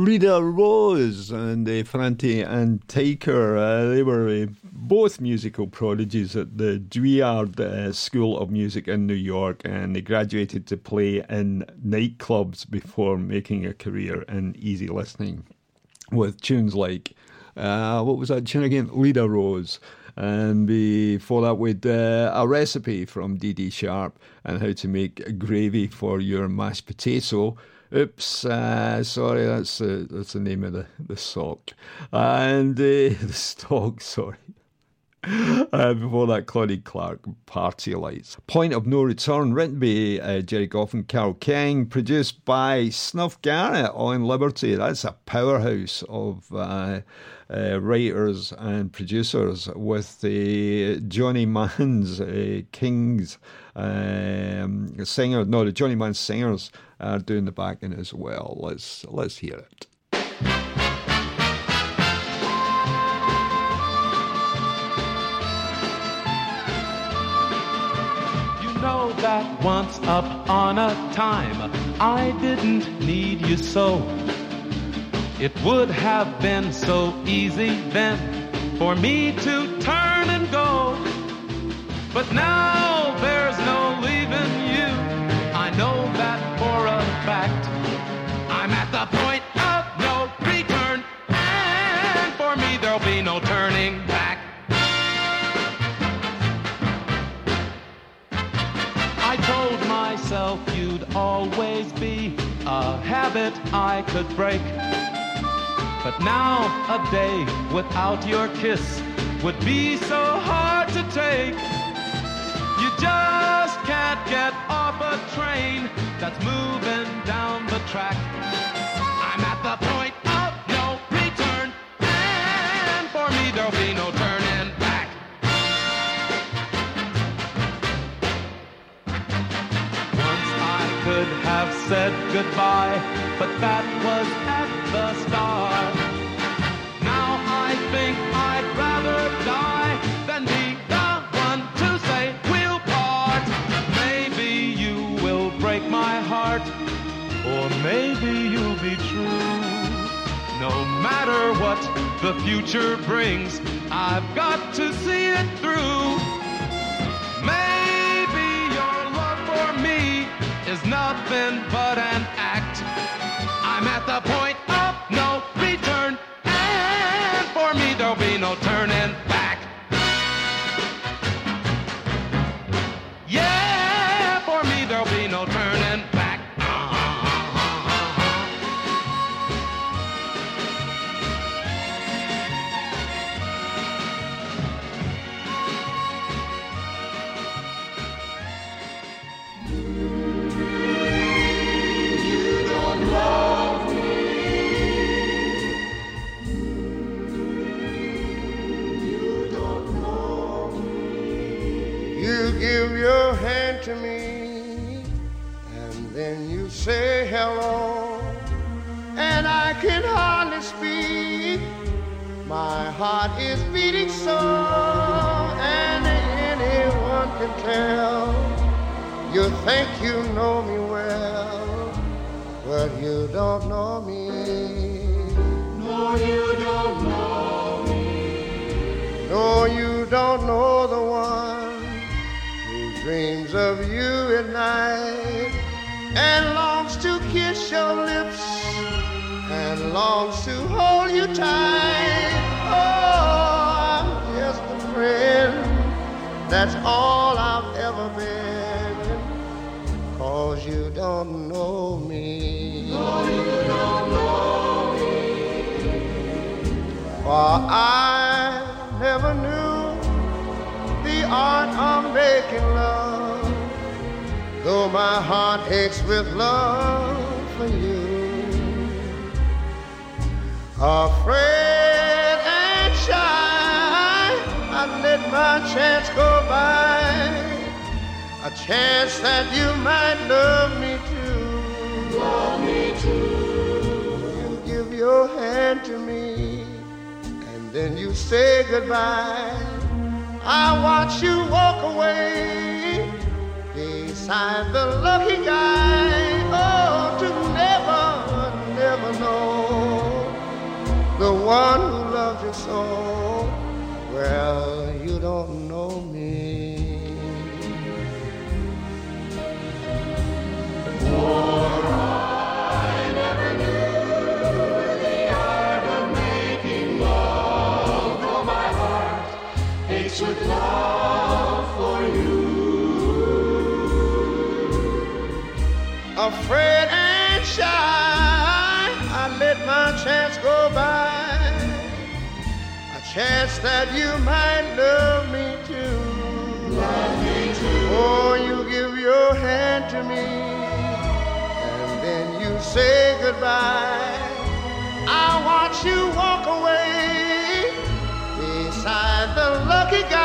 Rita Rose and uh, Ferrante and Teicher, uh, they were uh, both musical prodigies at the Juilliard uh, School of Music in New York, and they graduated to play in nightclubs before making a career in easy listening with tunes like, uh, what was that tune again? Rita Rose. And before that, with uh, a recipe from Dee Dee Sharp and how to make gravy for your mashed potato. Oops, uh, sorry, that's the, that's the name of the, the sock. And uh, the stock, sorry. Uh, before that, Claudine Clark, Party Lights. Point of No Return, written by uh, Jerry Goff and Carole King, produced by Snuff Garrett on Liberty. That's a powerhouse of uh, uh, writers and producers with the Johnny Mann's uh, Kings um, singer. No, the Johnny Mann singers are doing the backing as well. Let's let's hear it. Once upon a time I didn't need you so. It would have been so easy then for me to turn and go. But now there's no leaving you. I know that for a fact. I'm at the point always be a habit I could break. But now a day without your kiss would be so hard to take. You just can't get off a train that's moving down the track. I'm at the point of no return, and for me there'll be no said goodbye, but that was at the start. Now I think I'd rather die than be the one to say we'll part. Maybe you will break my heart, or maybe you'll be true. No matter what the future brings, I've got to see it through. Maybe is nothing but an act. I'm at the point of no return, and for me there'll be no turning to me, and then you say hello, and I can hardly speak. My heart is beating so, and anyone can tell. You think you know me well, but you don't know me. No, you don't know me. No, you don't know the one dreams of you at night and longs to kiss your lips and longs to hold you tight. Oh, I'm just a friend. That's all I've ever been. Cause you don't know me. No, you don't know me. For I though my heart aches with love for you. Afraid and shy, I let my chance go by. A chance that you might love me too. Love me too. You give your hand to me, and then you say goodbye. I watch you walk away beside the lucky guy. Oh, to never, never know the one who loves you so. Well, you don't know me. I never Afraid and shy, I let my chance go by. A chance that you might love me too. Love me too. Oh, you give your hand to me, and then you say goodbye. I watch you walk away beside the lucky guy.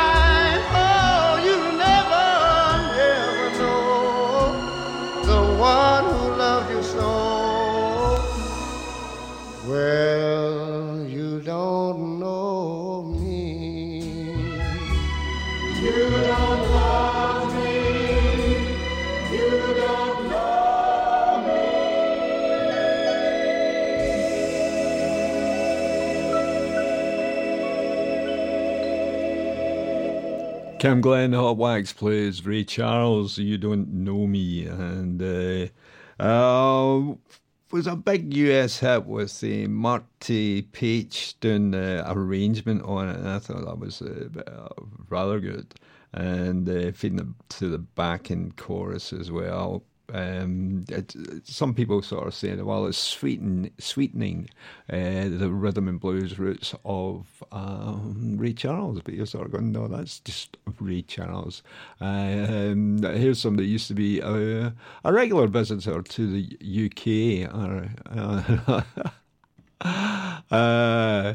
Camglen Hot Wax plays Ray Charles. You don't know me, and uh, uh, was a big US hit with uh, Marty Paich doing the arrangement on it, and I thought that was uh, uh, rather good. And feeding it to the backing chorus as well. Um, it, some people sort of say, well, it's sweeten, sweetening uh, the rhythm and blues roots of um, Ray Charles, but you're sort of going, no, that's just Ray Charles. Um, here's somebody that used to be a, a regular visitor to the UK. Uh, uh,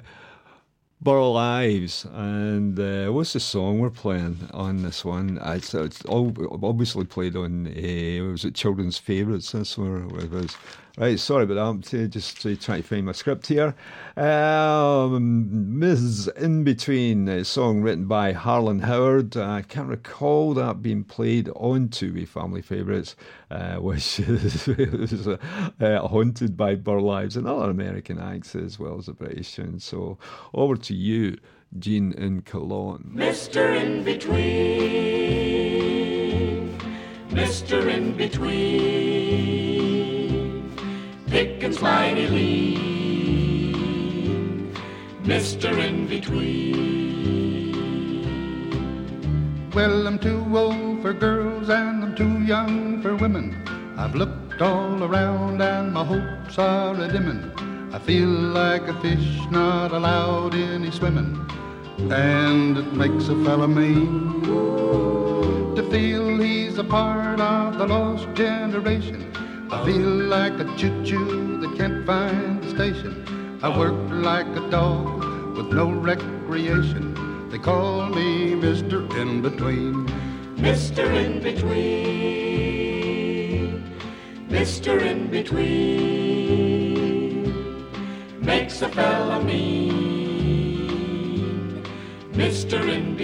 Burl Ives, and uh, what's the song we're playing on this one? It's, it's obviously played on, uh, was it Children's Favourites? That's where it was. Right, sorry about that. I'm just trying to find my script here. Um, Ms. In Between, a song written by Harlan Howard. I can't recall that being played on Two Family Favourites, uh, which is, uh, haunted by Burl Ives and other American acts as well as the British tune. So over to you, Jean in Cologne. Mr. In Between, Mr. In Between, lean, Mr. In Between. Well, I'm too old for girls and I'm too young for women. I've looked all around and my hopes are a. I feel like a fish not allowed any swimming, and it makes a fella mean to feel he's a part of the lost generation. I feel like a choo-choo that can't find the station. I work like a dog with no recreation. They call me Mr. In Between. Mr. In Between, Mr. In Between, makes a fella mean, Mr. In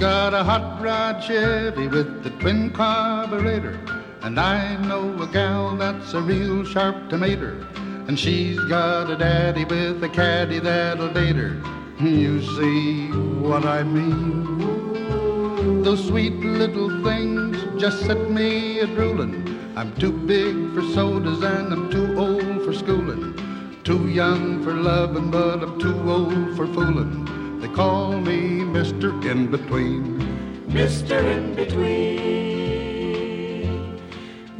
Got a hot rod Chevy with the twin carburetor. And I know a gal that's a real sharp tomato. And she's got a daddy with a caddy that'll date her. You see what I mean? Those sweet little things just set me a drooling. I'm too big for sodas and I'm too old for schooling. Too young for loving, but I'm too old for fooling. They call me Mr. In Between. Mr. In Between,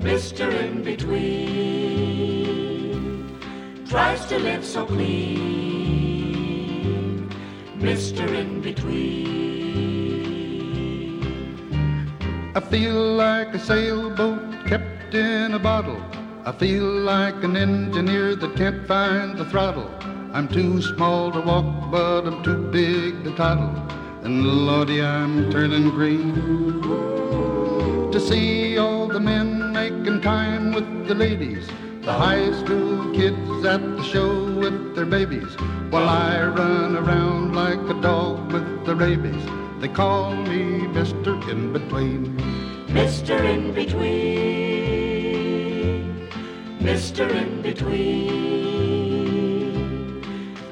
Mr. In Between, tries to live so clean, Mr. In Between. I feel like a sailboat kept in a bottle. I feel like an engineer that can't find the throttle. I'm too small to walk, but I'm too big to toddle. And Lordy, I'm turning green. To see all the men making time with the ladies, the high school kids at the show with their babies, while I run around like a dog with the rabies. They call me Mr. In Between. Mr. In Between. Mr. In Between.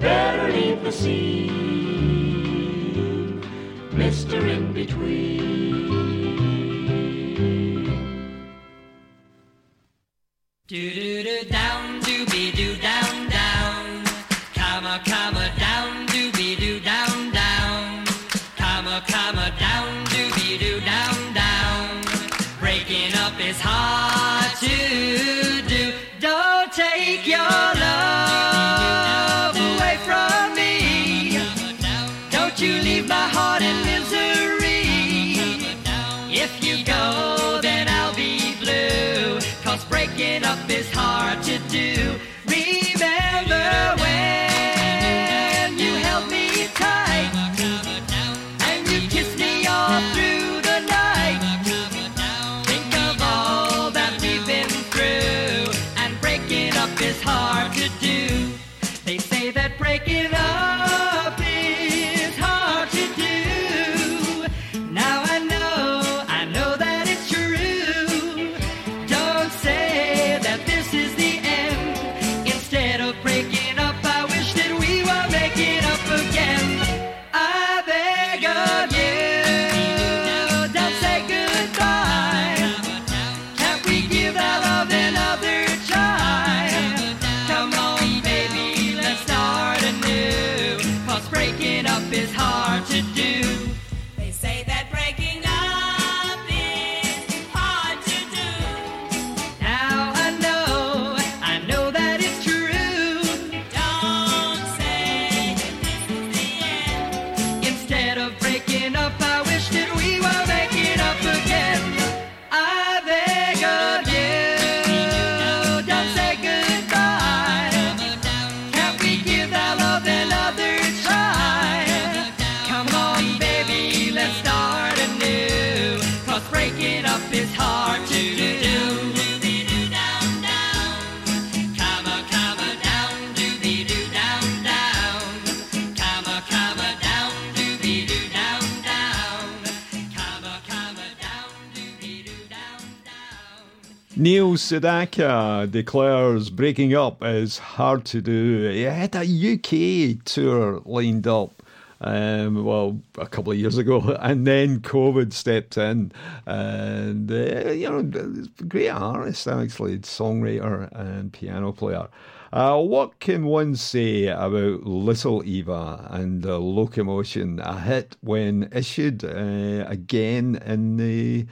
Better leave the sea, Mister in between. Do do do down. God. Sedaka uh, declares breaking up is hard to do. He had a UK tour lined up. Um, well, a couple of years ago, and then COVID stepped in, and uh, you know, great artist actually, songwriter and piano player. Uh, what can one say about Little Eva and uh, Locomotion, a hit when issued uh, again in the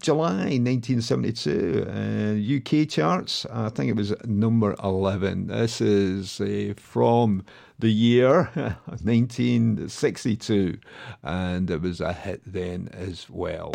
July 1972, uh, UK charts. I think it was number 11. This is uh, from the year 1962, and it was a hit then as well.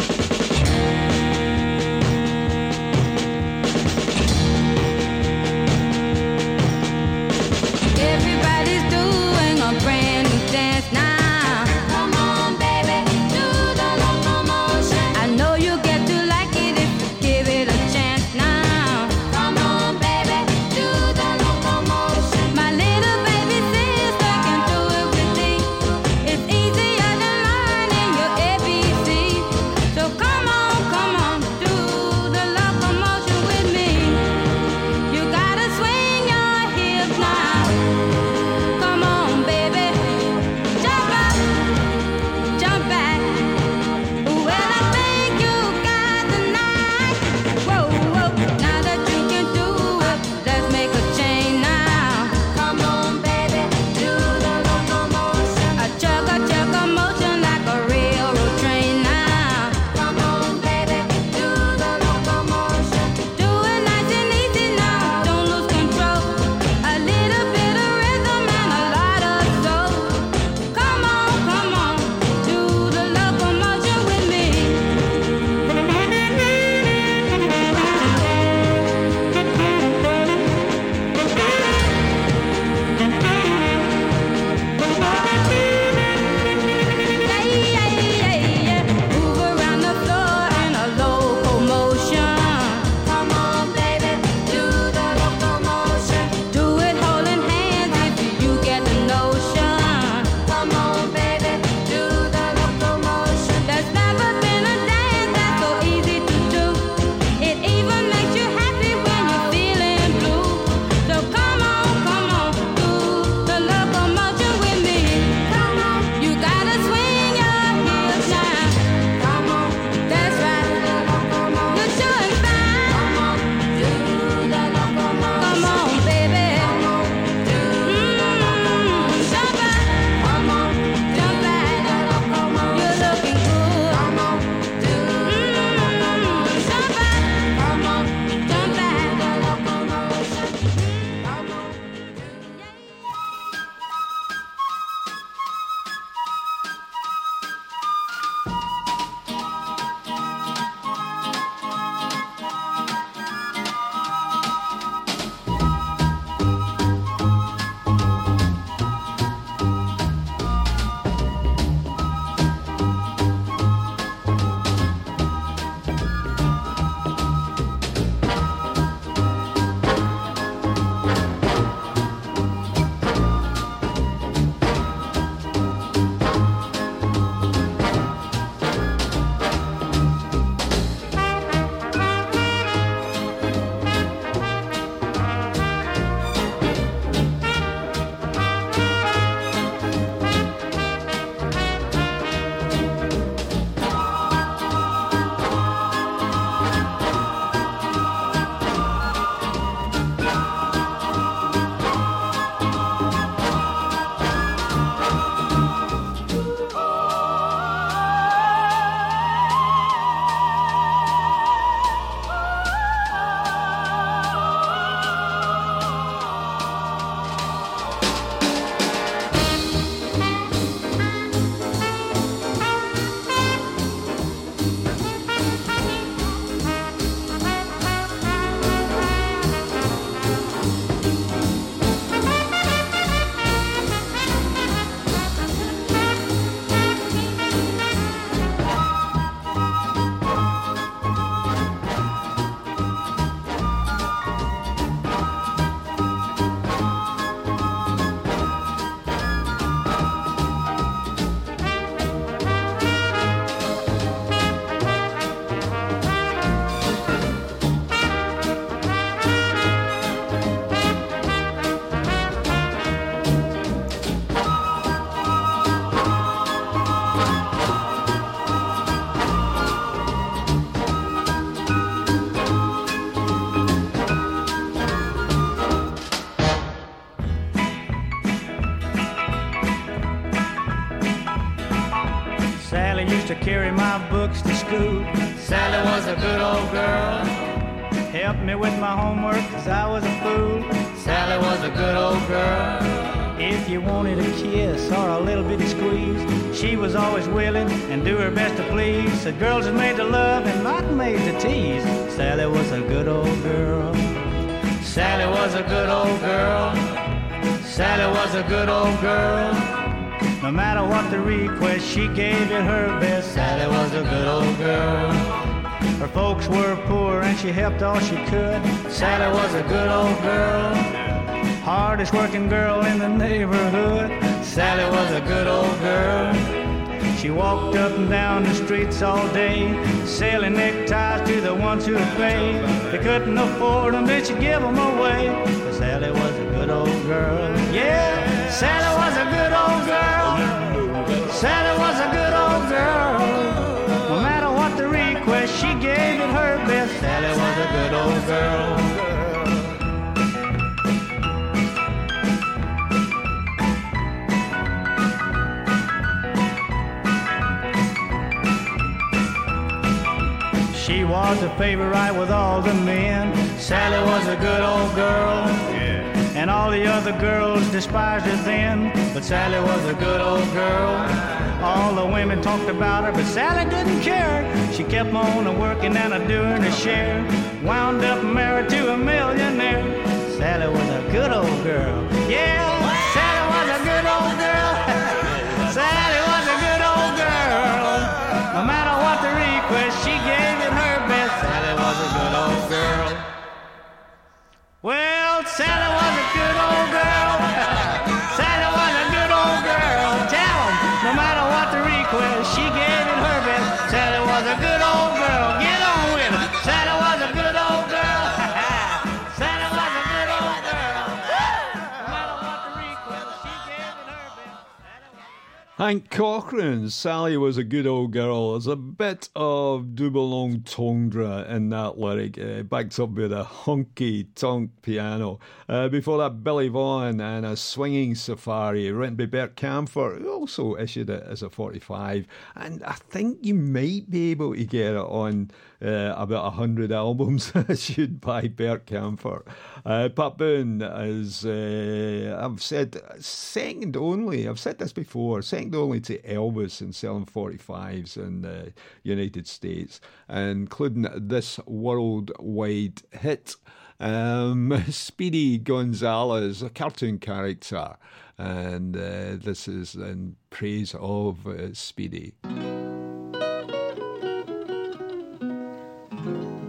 With my homework cause I was a fool. Sally was a good old girl. If you wanted a kiss or a little bitty squeeze, she was always willing and do her best to please. Said girls are made to love and not made to tease. Sally was a good old girl. Sally was a good old girl. Sally was a good old girl. No matter what the request, she gave it her best. Sally was a good old girl. Folks were poor and she helped all she could. Sally was a good old girl. Hardest working girl in the neighborhood. Sally was a good old girl. She walked up and down the streets all day, selling neckties to the ones who paid. They couldn't afford them, then she'd give them away. But Sally was a good old girl. Yeah, Sally was a favorite right? with all the men. Sally was a good old girl. And all the other girls despised her then. But Sally was a good old girl. All the women talked about her, but Sally didn't care. She kept on a working and a doing her share. Wound up married to a millionaire. Sally was a good old girl. Yeah, was a good old girl. Get on Hank Cochran, Sally was a good old girl. There's a bit of double entendre in that lyric, uh, backed up with a honky tonk piano. Uh, before that, Billy Vaughn and a swinging safari, written by Bert Kaempfert, who also issued it as a 45. And I think you might be able to get it on uh, about 100 albums issued by Bert Kaempfert. Uh, Pat Boone is, uh, I've said, second only, I've said this before, second only to Elvis in selling 45s in the United States, including this worldwide hit. Um, Speedy Gonzales, a cartoon character, and uh, this is in praise of uh, Speedy.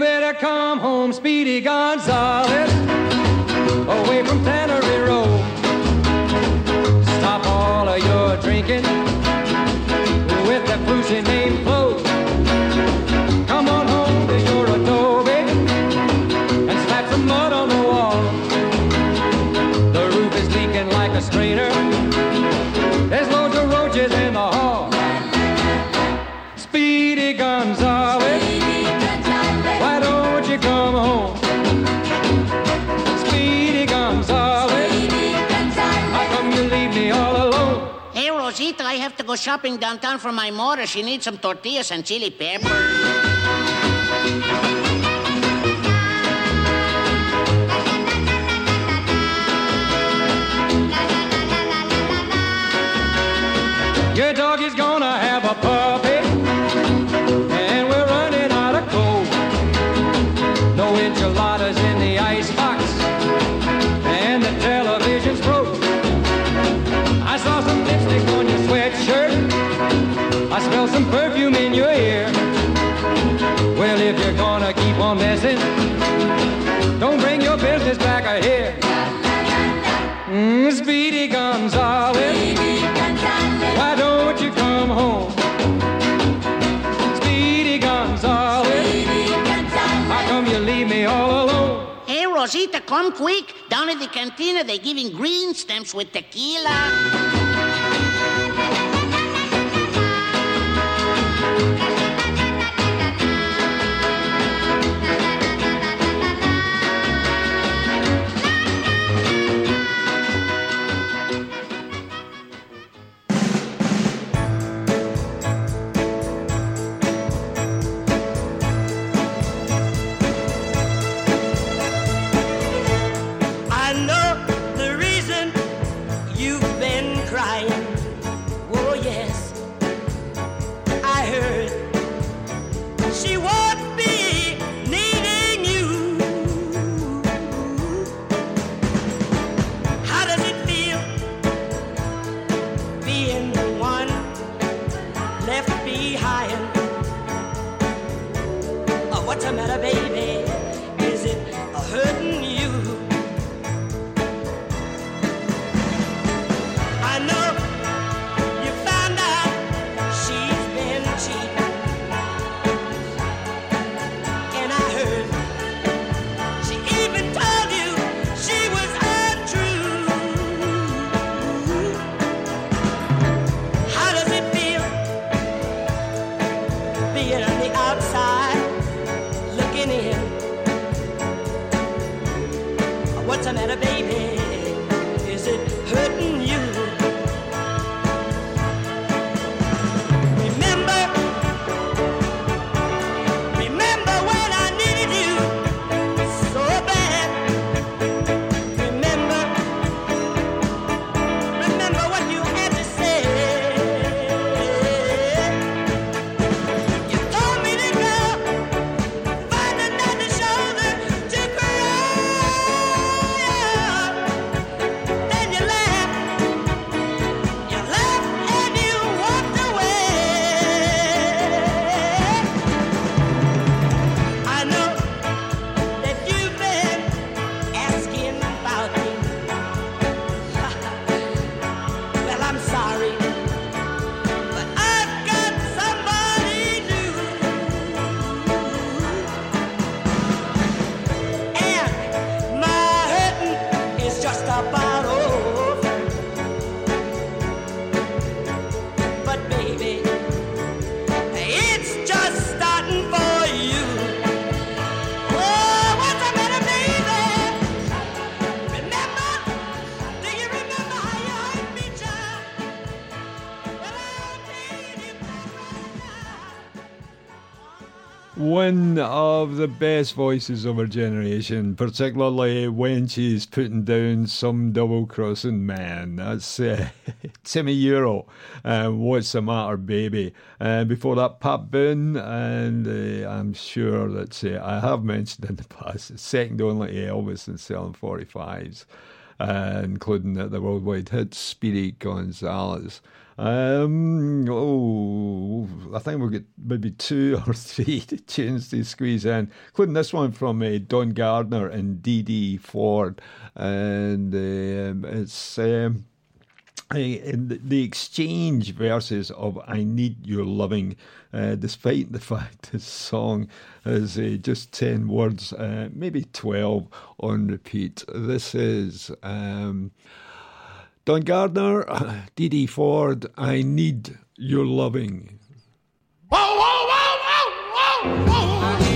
You better come home, Speedy Gonzales, away from Tannery go shopping downtown for my mother. She needs some tortillas and chili pepper. Your dog is gonna have a puppy, some perfume in your ear. Well, if you're gonna keep on messing, don't bring your business back here. Mm, Speedy Gonzales, Speedy Gonzales, why don't you come home? Speedy Gonzales, how come you leave me all alone? Hey, Rosita, come quick. Down at the cantina, they're giving green stamps with tequila. I the best voices of her generation, particularly when she's putting down some double crossing man. That's uh, Timi Yuro. Uh, What's the matter, baby? Uh, before that, Pat Boone, and uh, I'm sure that I have mentioned in the past, second only to Elvis in selling 45s, uh, including the, the worldwide hit Speedy Gonzales. Um, oh, I think we'll get maybe two or three tunes to squeeze in, including this one from uh, Don Gardner and Dee Ford. And um, it's um, uh, in the, exchange verses of I Need Your Loving, uh, despite the fact this song is uh, just 10 words, uh, maybe 12 on repeat. This is. Um, Don Gardner, Dee Ford, I need your loving. Oh.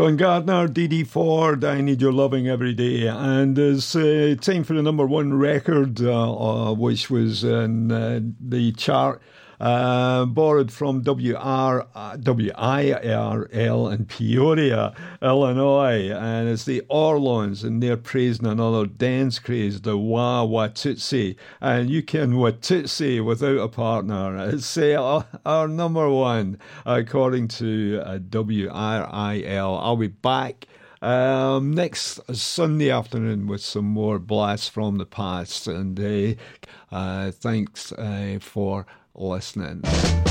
Don Gardner, Dee Ford, I Need Your Loving Every Day. And it's uh, time for the number one record, uh, uh, which was in uh, the chart uh, borrowed from WR, uh, WIRL in Peoria, Illinois, and it's the Orlons, and they're praising another dance craze, the Wah Watutsi. And you can Watutsi without a partner. It's uh, our number one, according to uh, WRIL. I'll be back. Um, next Sunday afternoon with some more blasts from the past, and uh, uh, thanks uh, for listening.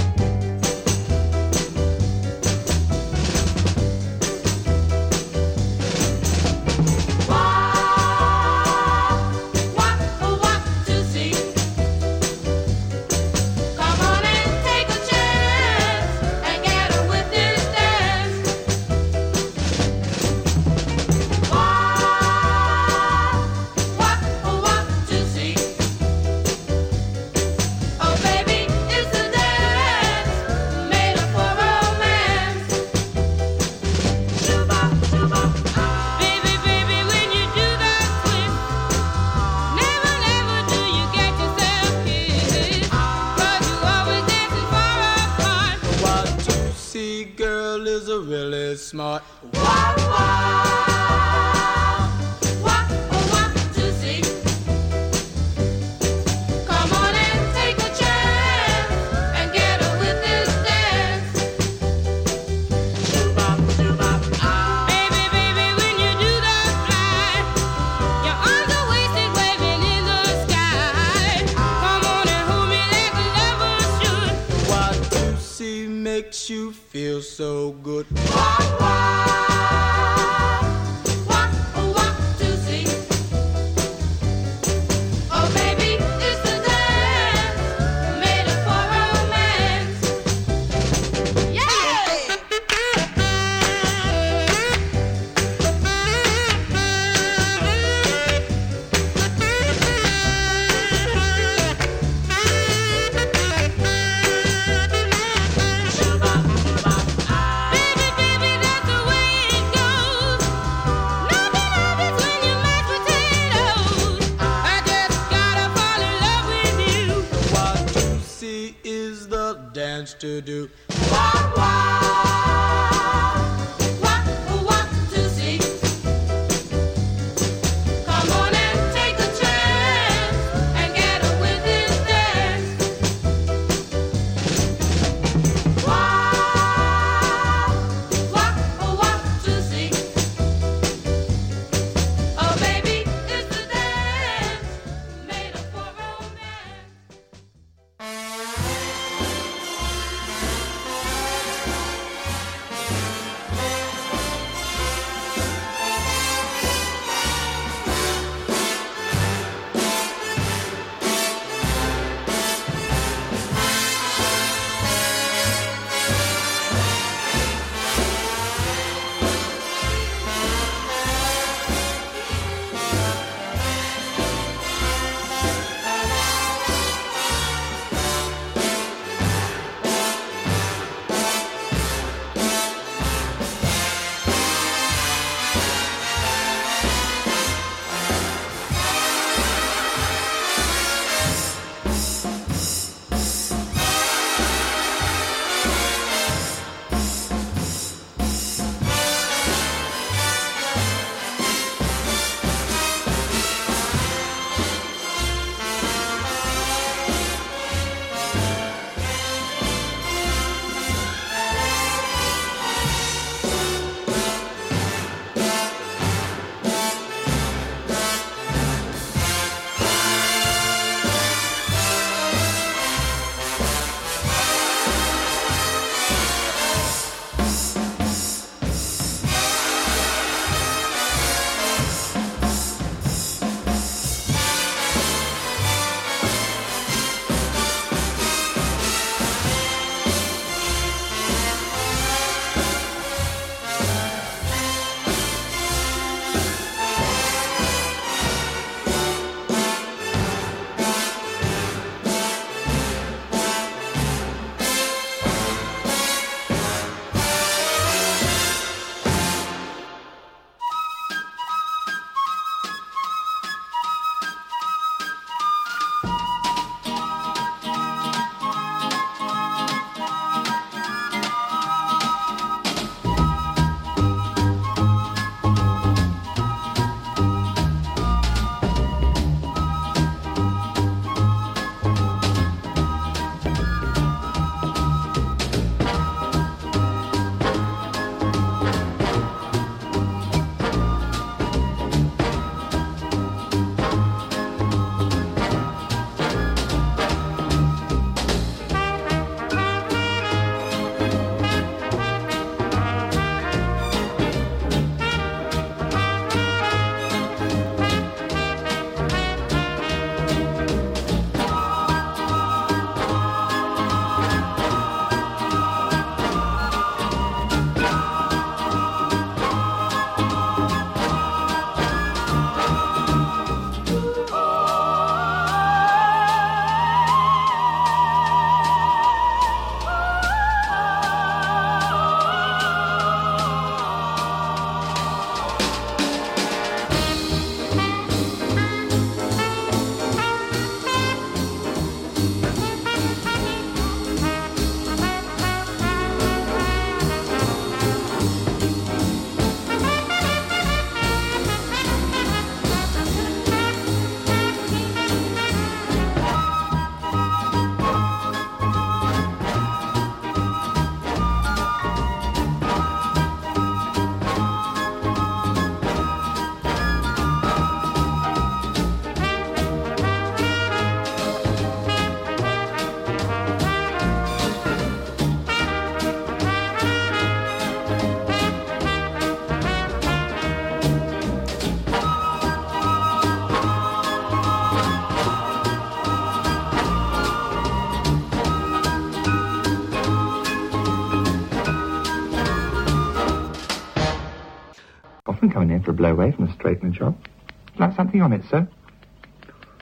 Coming in for a blow away from the straightening job. Would you like something on it, sir?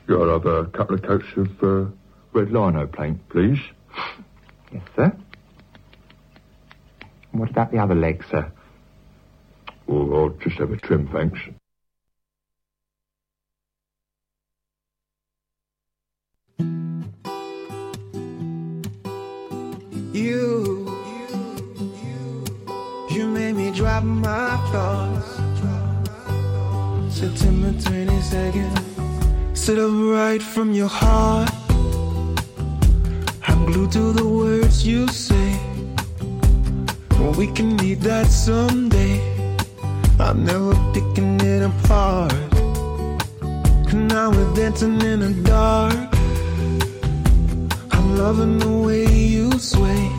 Yeah, I'll have a couple of coats of uh, red lino paint, please. Yes, sir. And what about the other leg, sir? Or I'll just have a trim, thanks. You, you made me drop my thoughts. September 22nd, sit up right from your heart. I'm glued to the words you say. We can need that someday. I'm never picking it apart. Now we're dancing in the dark. I'm loving the way you sway.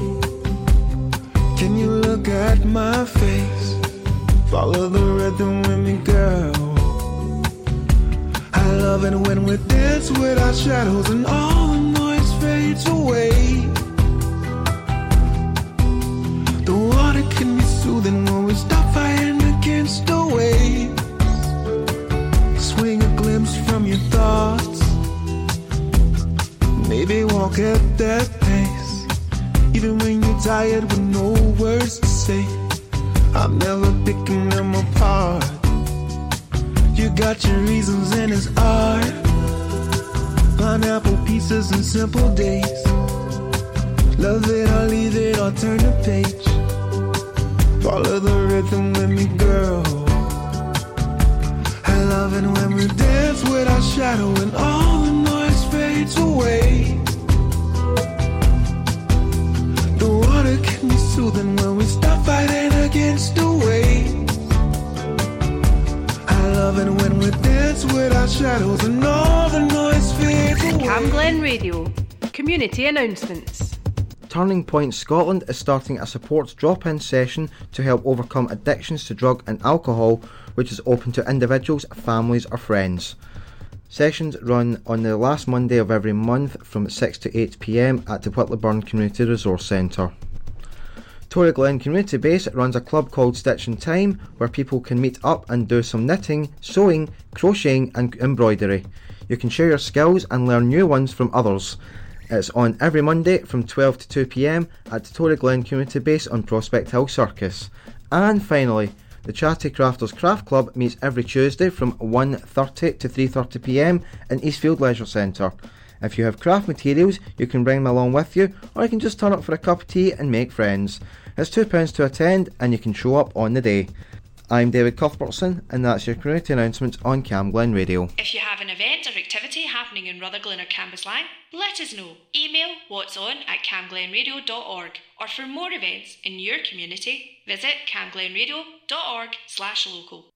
Can you look at my face? Follow the rhythm with me, girl. It when we dance with our shadows and all the noise fades away. The water can be soothing when we stop fighting against the waves. Swing a glimpse from your thoughts. Maybe walk at that pace. Even when you're tired with no words to say. I'm never picking them apart. You got your reasons and it's art. Pineapple pieces and simple days. Love it or leave it or turn the page. Follow the rhythm with me, girl. I love it when we dance with our shadow and all the noise fades away. The water can be soothing when we stop fighting against the waves. I love it when we dance with our shadows and all the noise fades away. Camglen Radio. Community announcements. Turning Point Scotland is starting a support drop in session to help overcome addictions to drug and alcohol, which is open to individuals, families, or friends. Sessions run on the last Monday of every month from 6 to 8 pm at the Whitlawburn Community Resource Centre. Toryglen Community Base runs a club called Stitch in Time where people can meet up and do some knitting, sewing, crocheting, and embroidery. You can share your skills and learn new ones from others. It's on every Monday from 12 to 2 pm at Toryglen Community Base on Prospect Hill Circus. And finally, the Charity Crafters Craft Club meets every Tuesday from 1.30 to 3.30 pm in Eastfield Leisure Centre. If you have craft materials, you can bring them along with you, or you can just turn up for a cup of tea and make friends. It's £2 to attend, and you can show up on the day. I'm David Cuthbertson, and that's your community announcement on Camglen Radio. If you have an event or activity happening in Rutherglen or Cambuslang, let us know. Email what's on at camglenradio.org or for more events in your community, visit camglenradio.org slash local.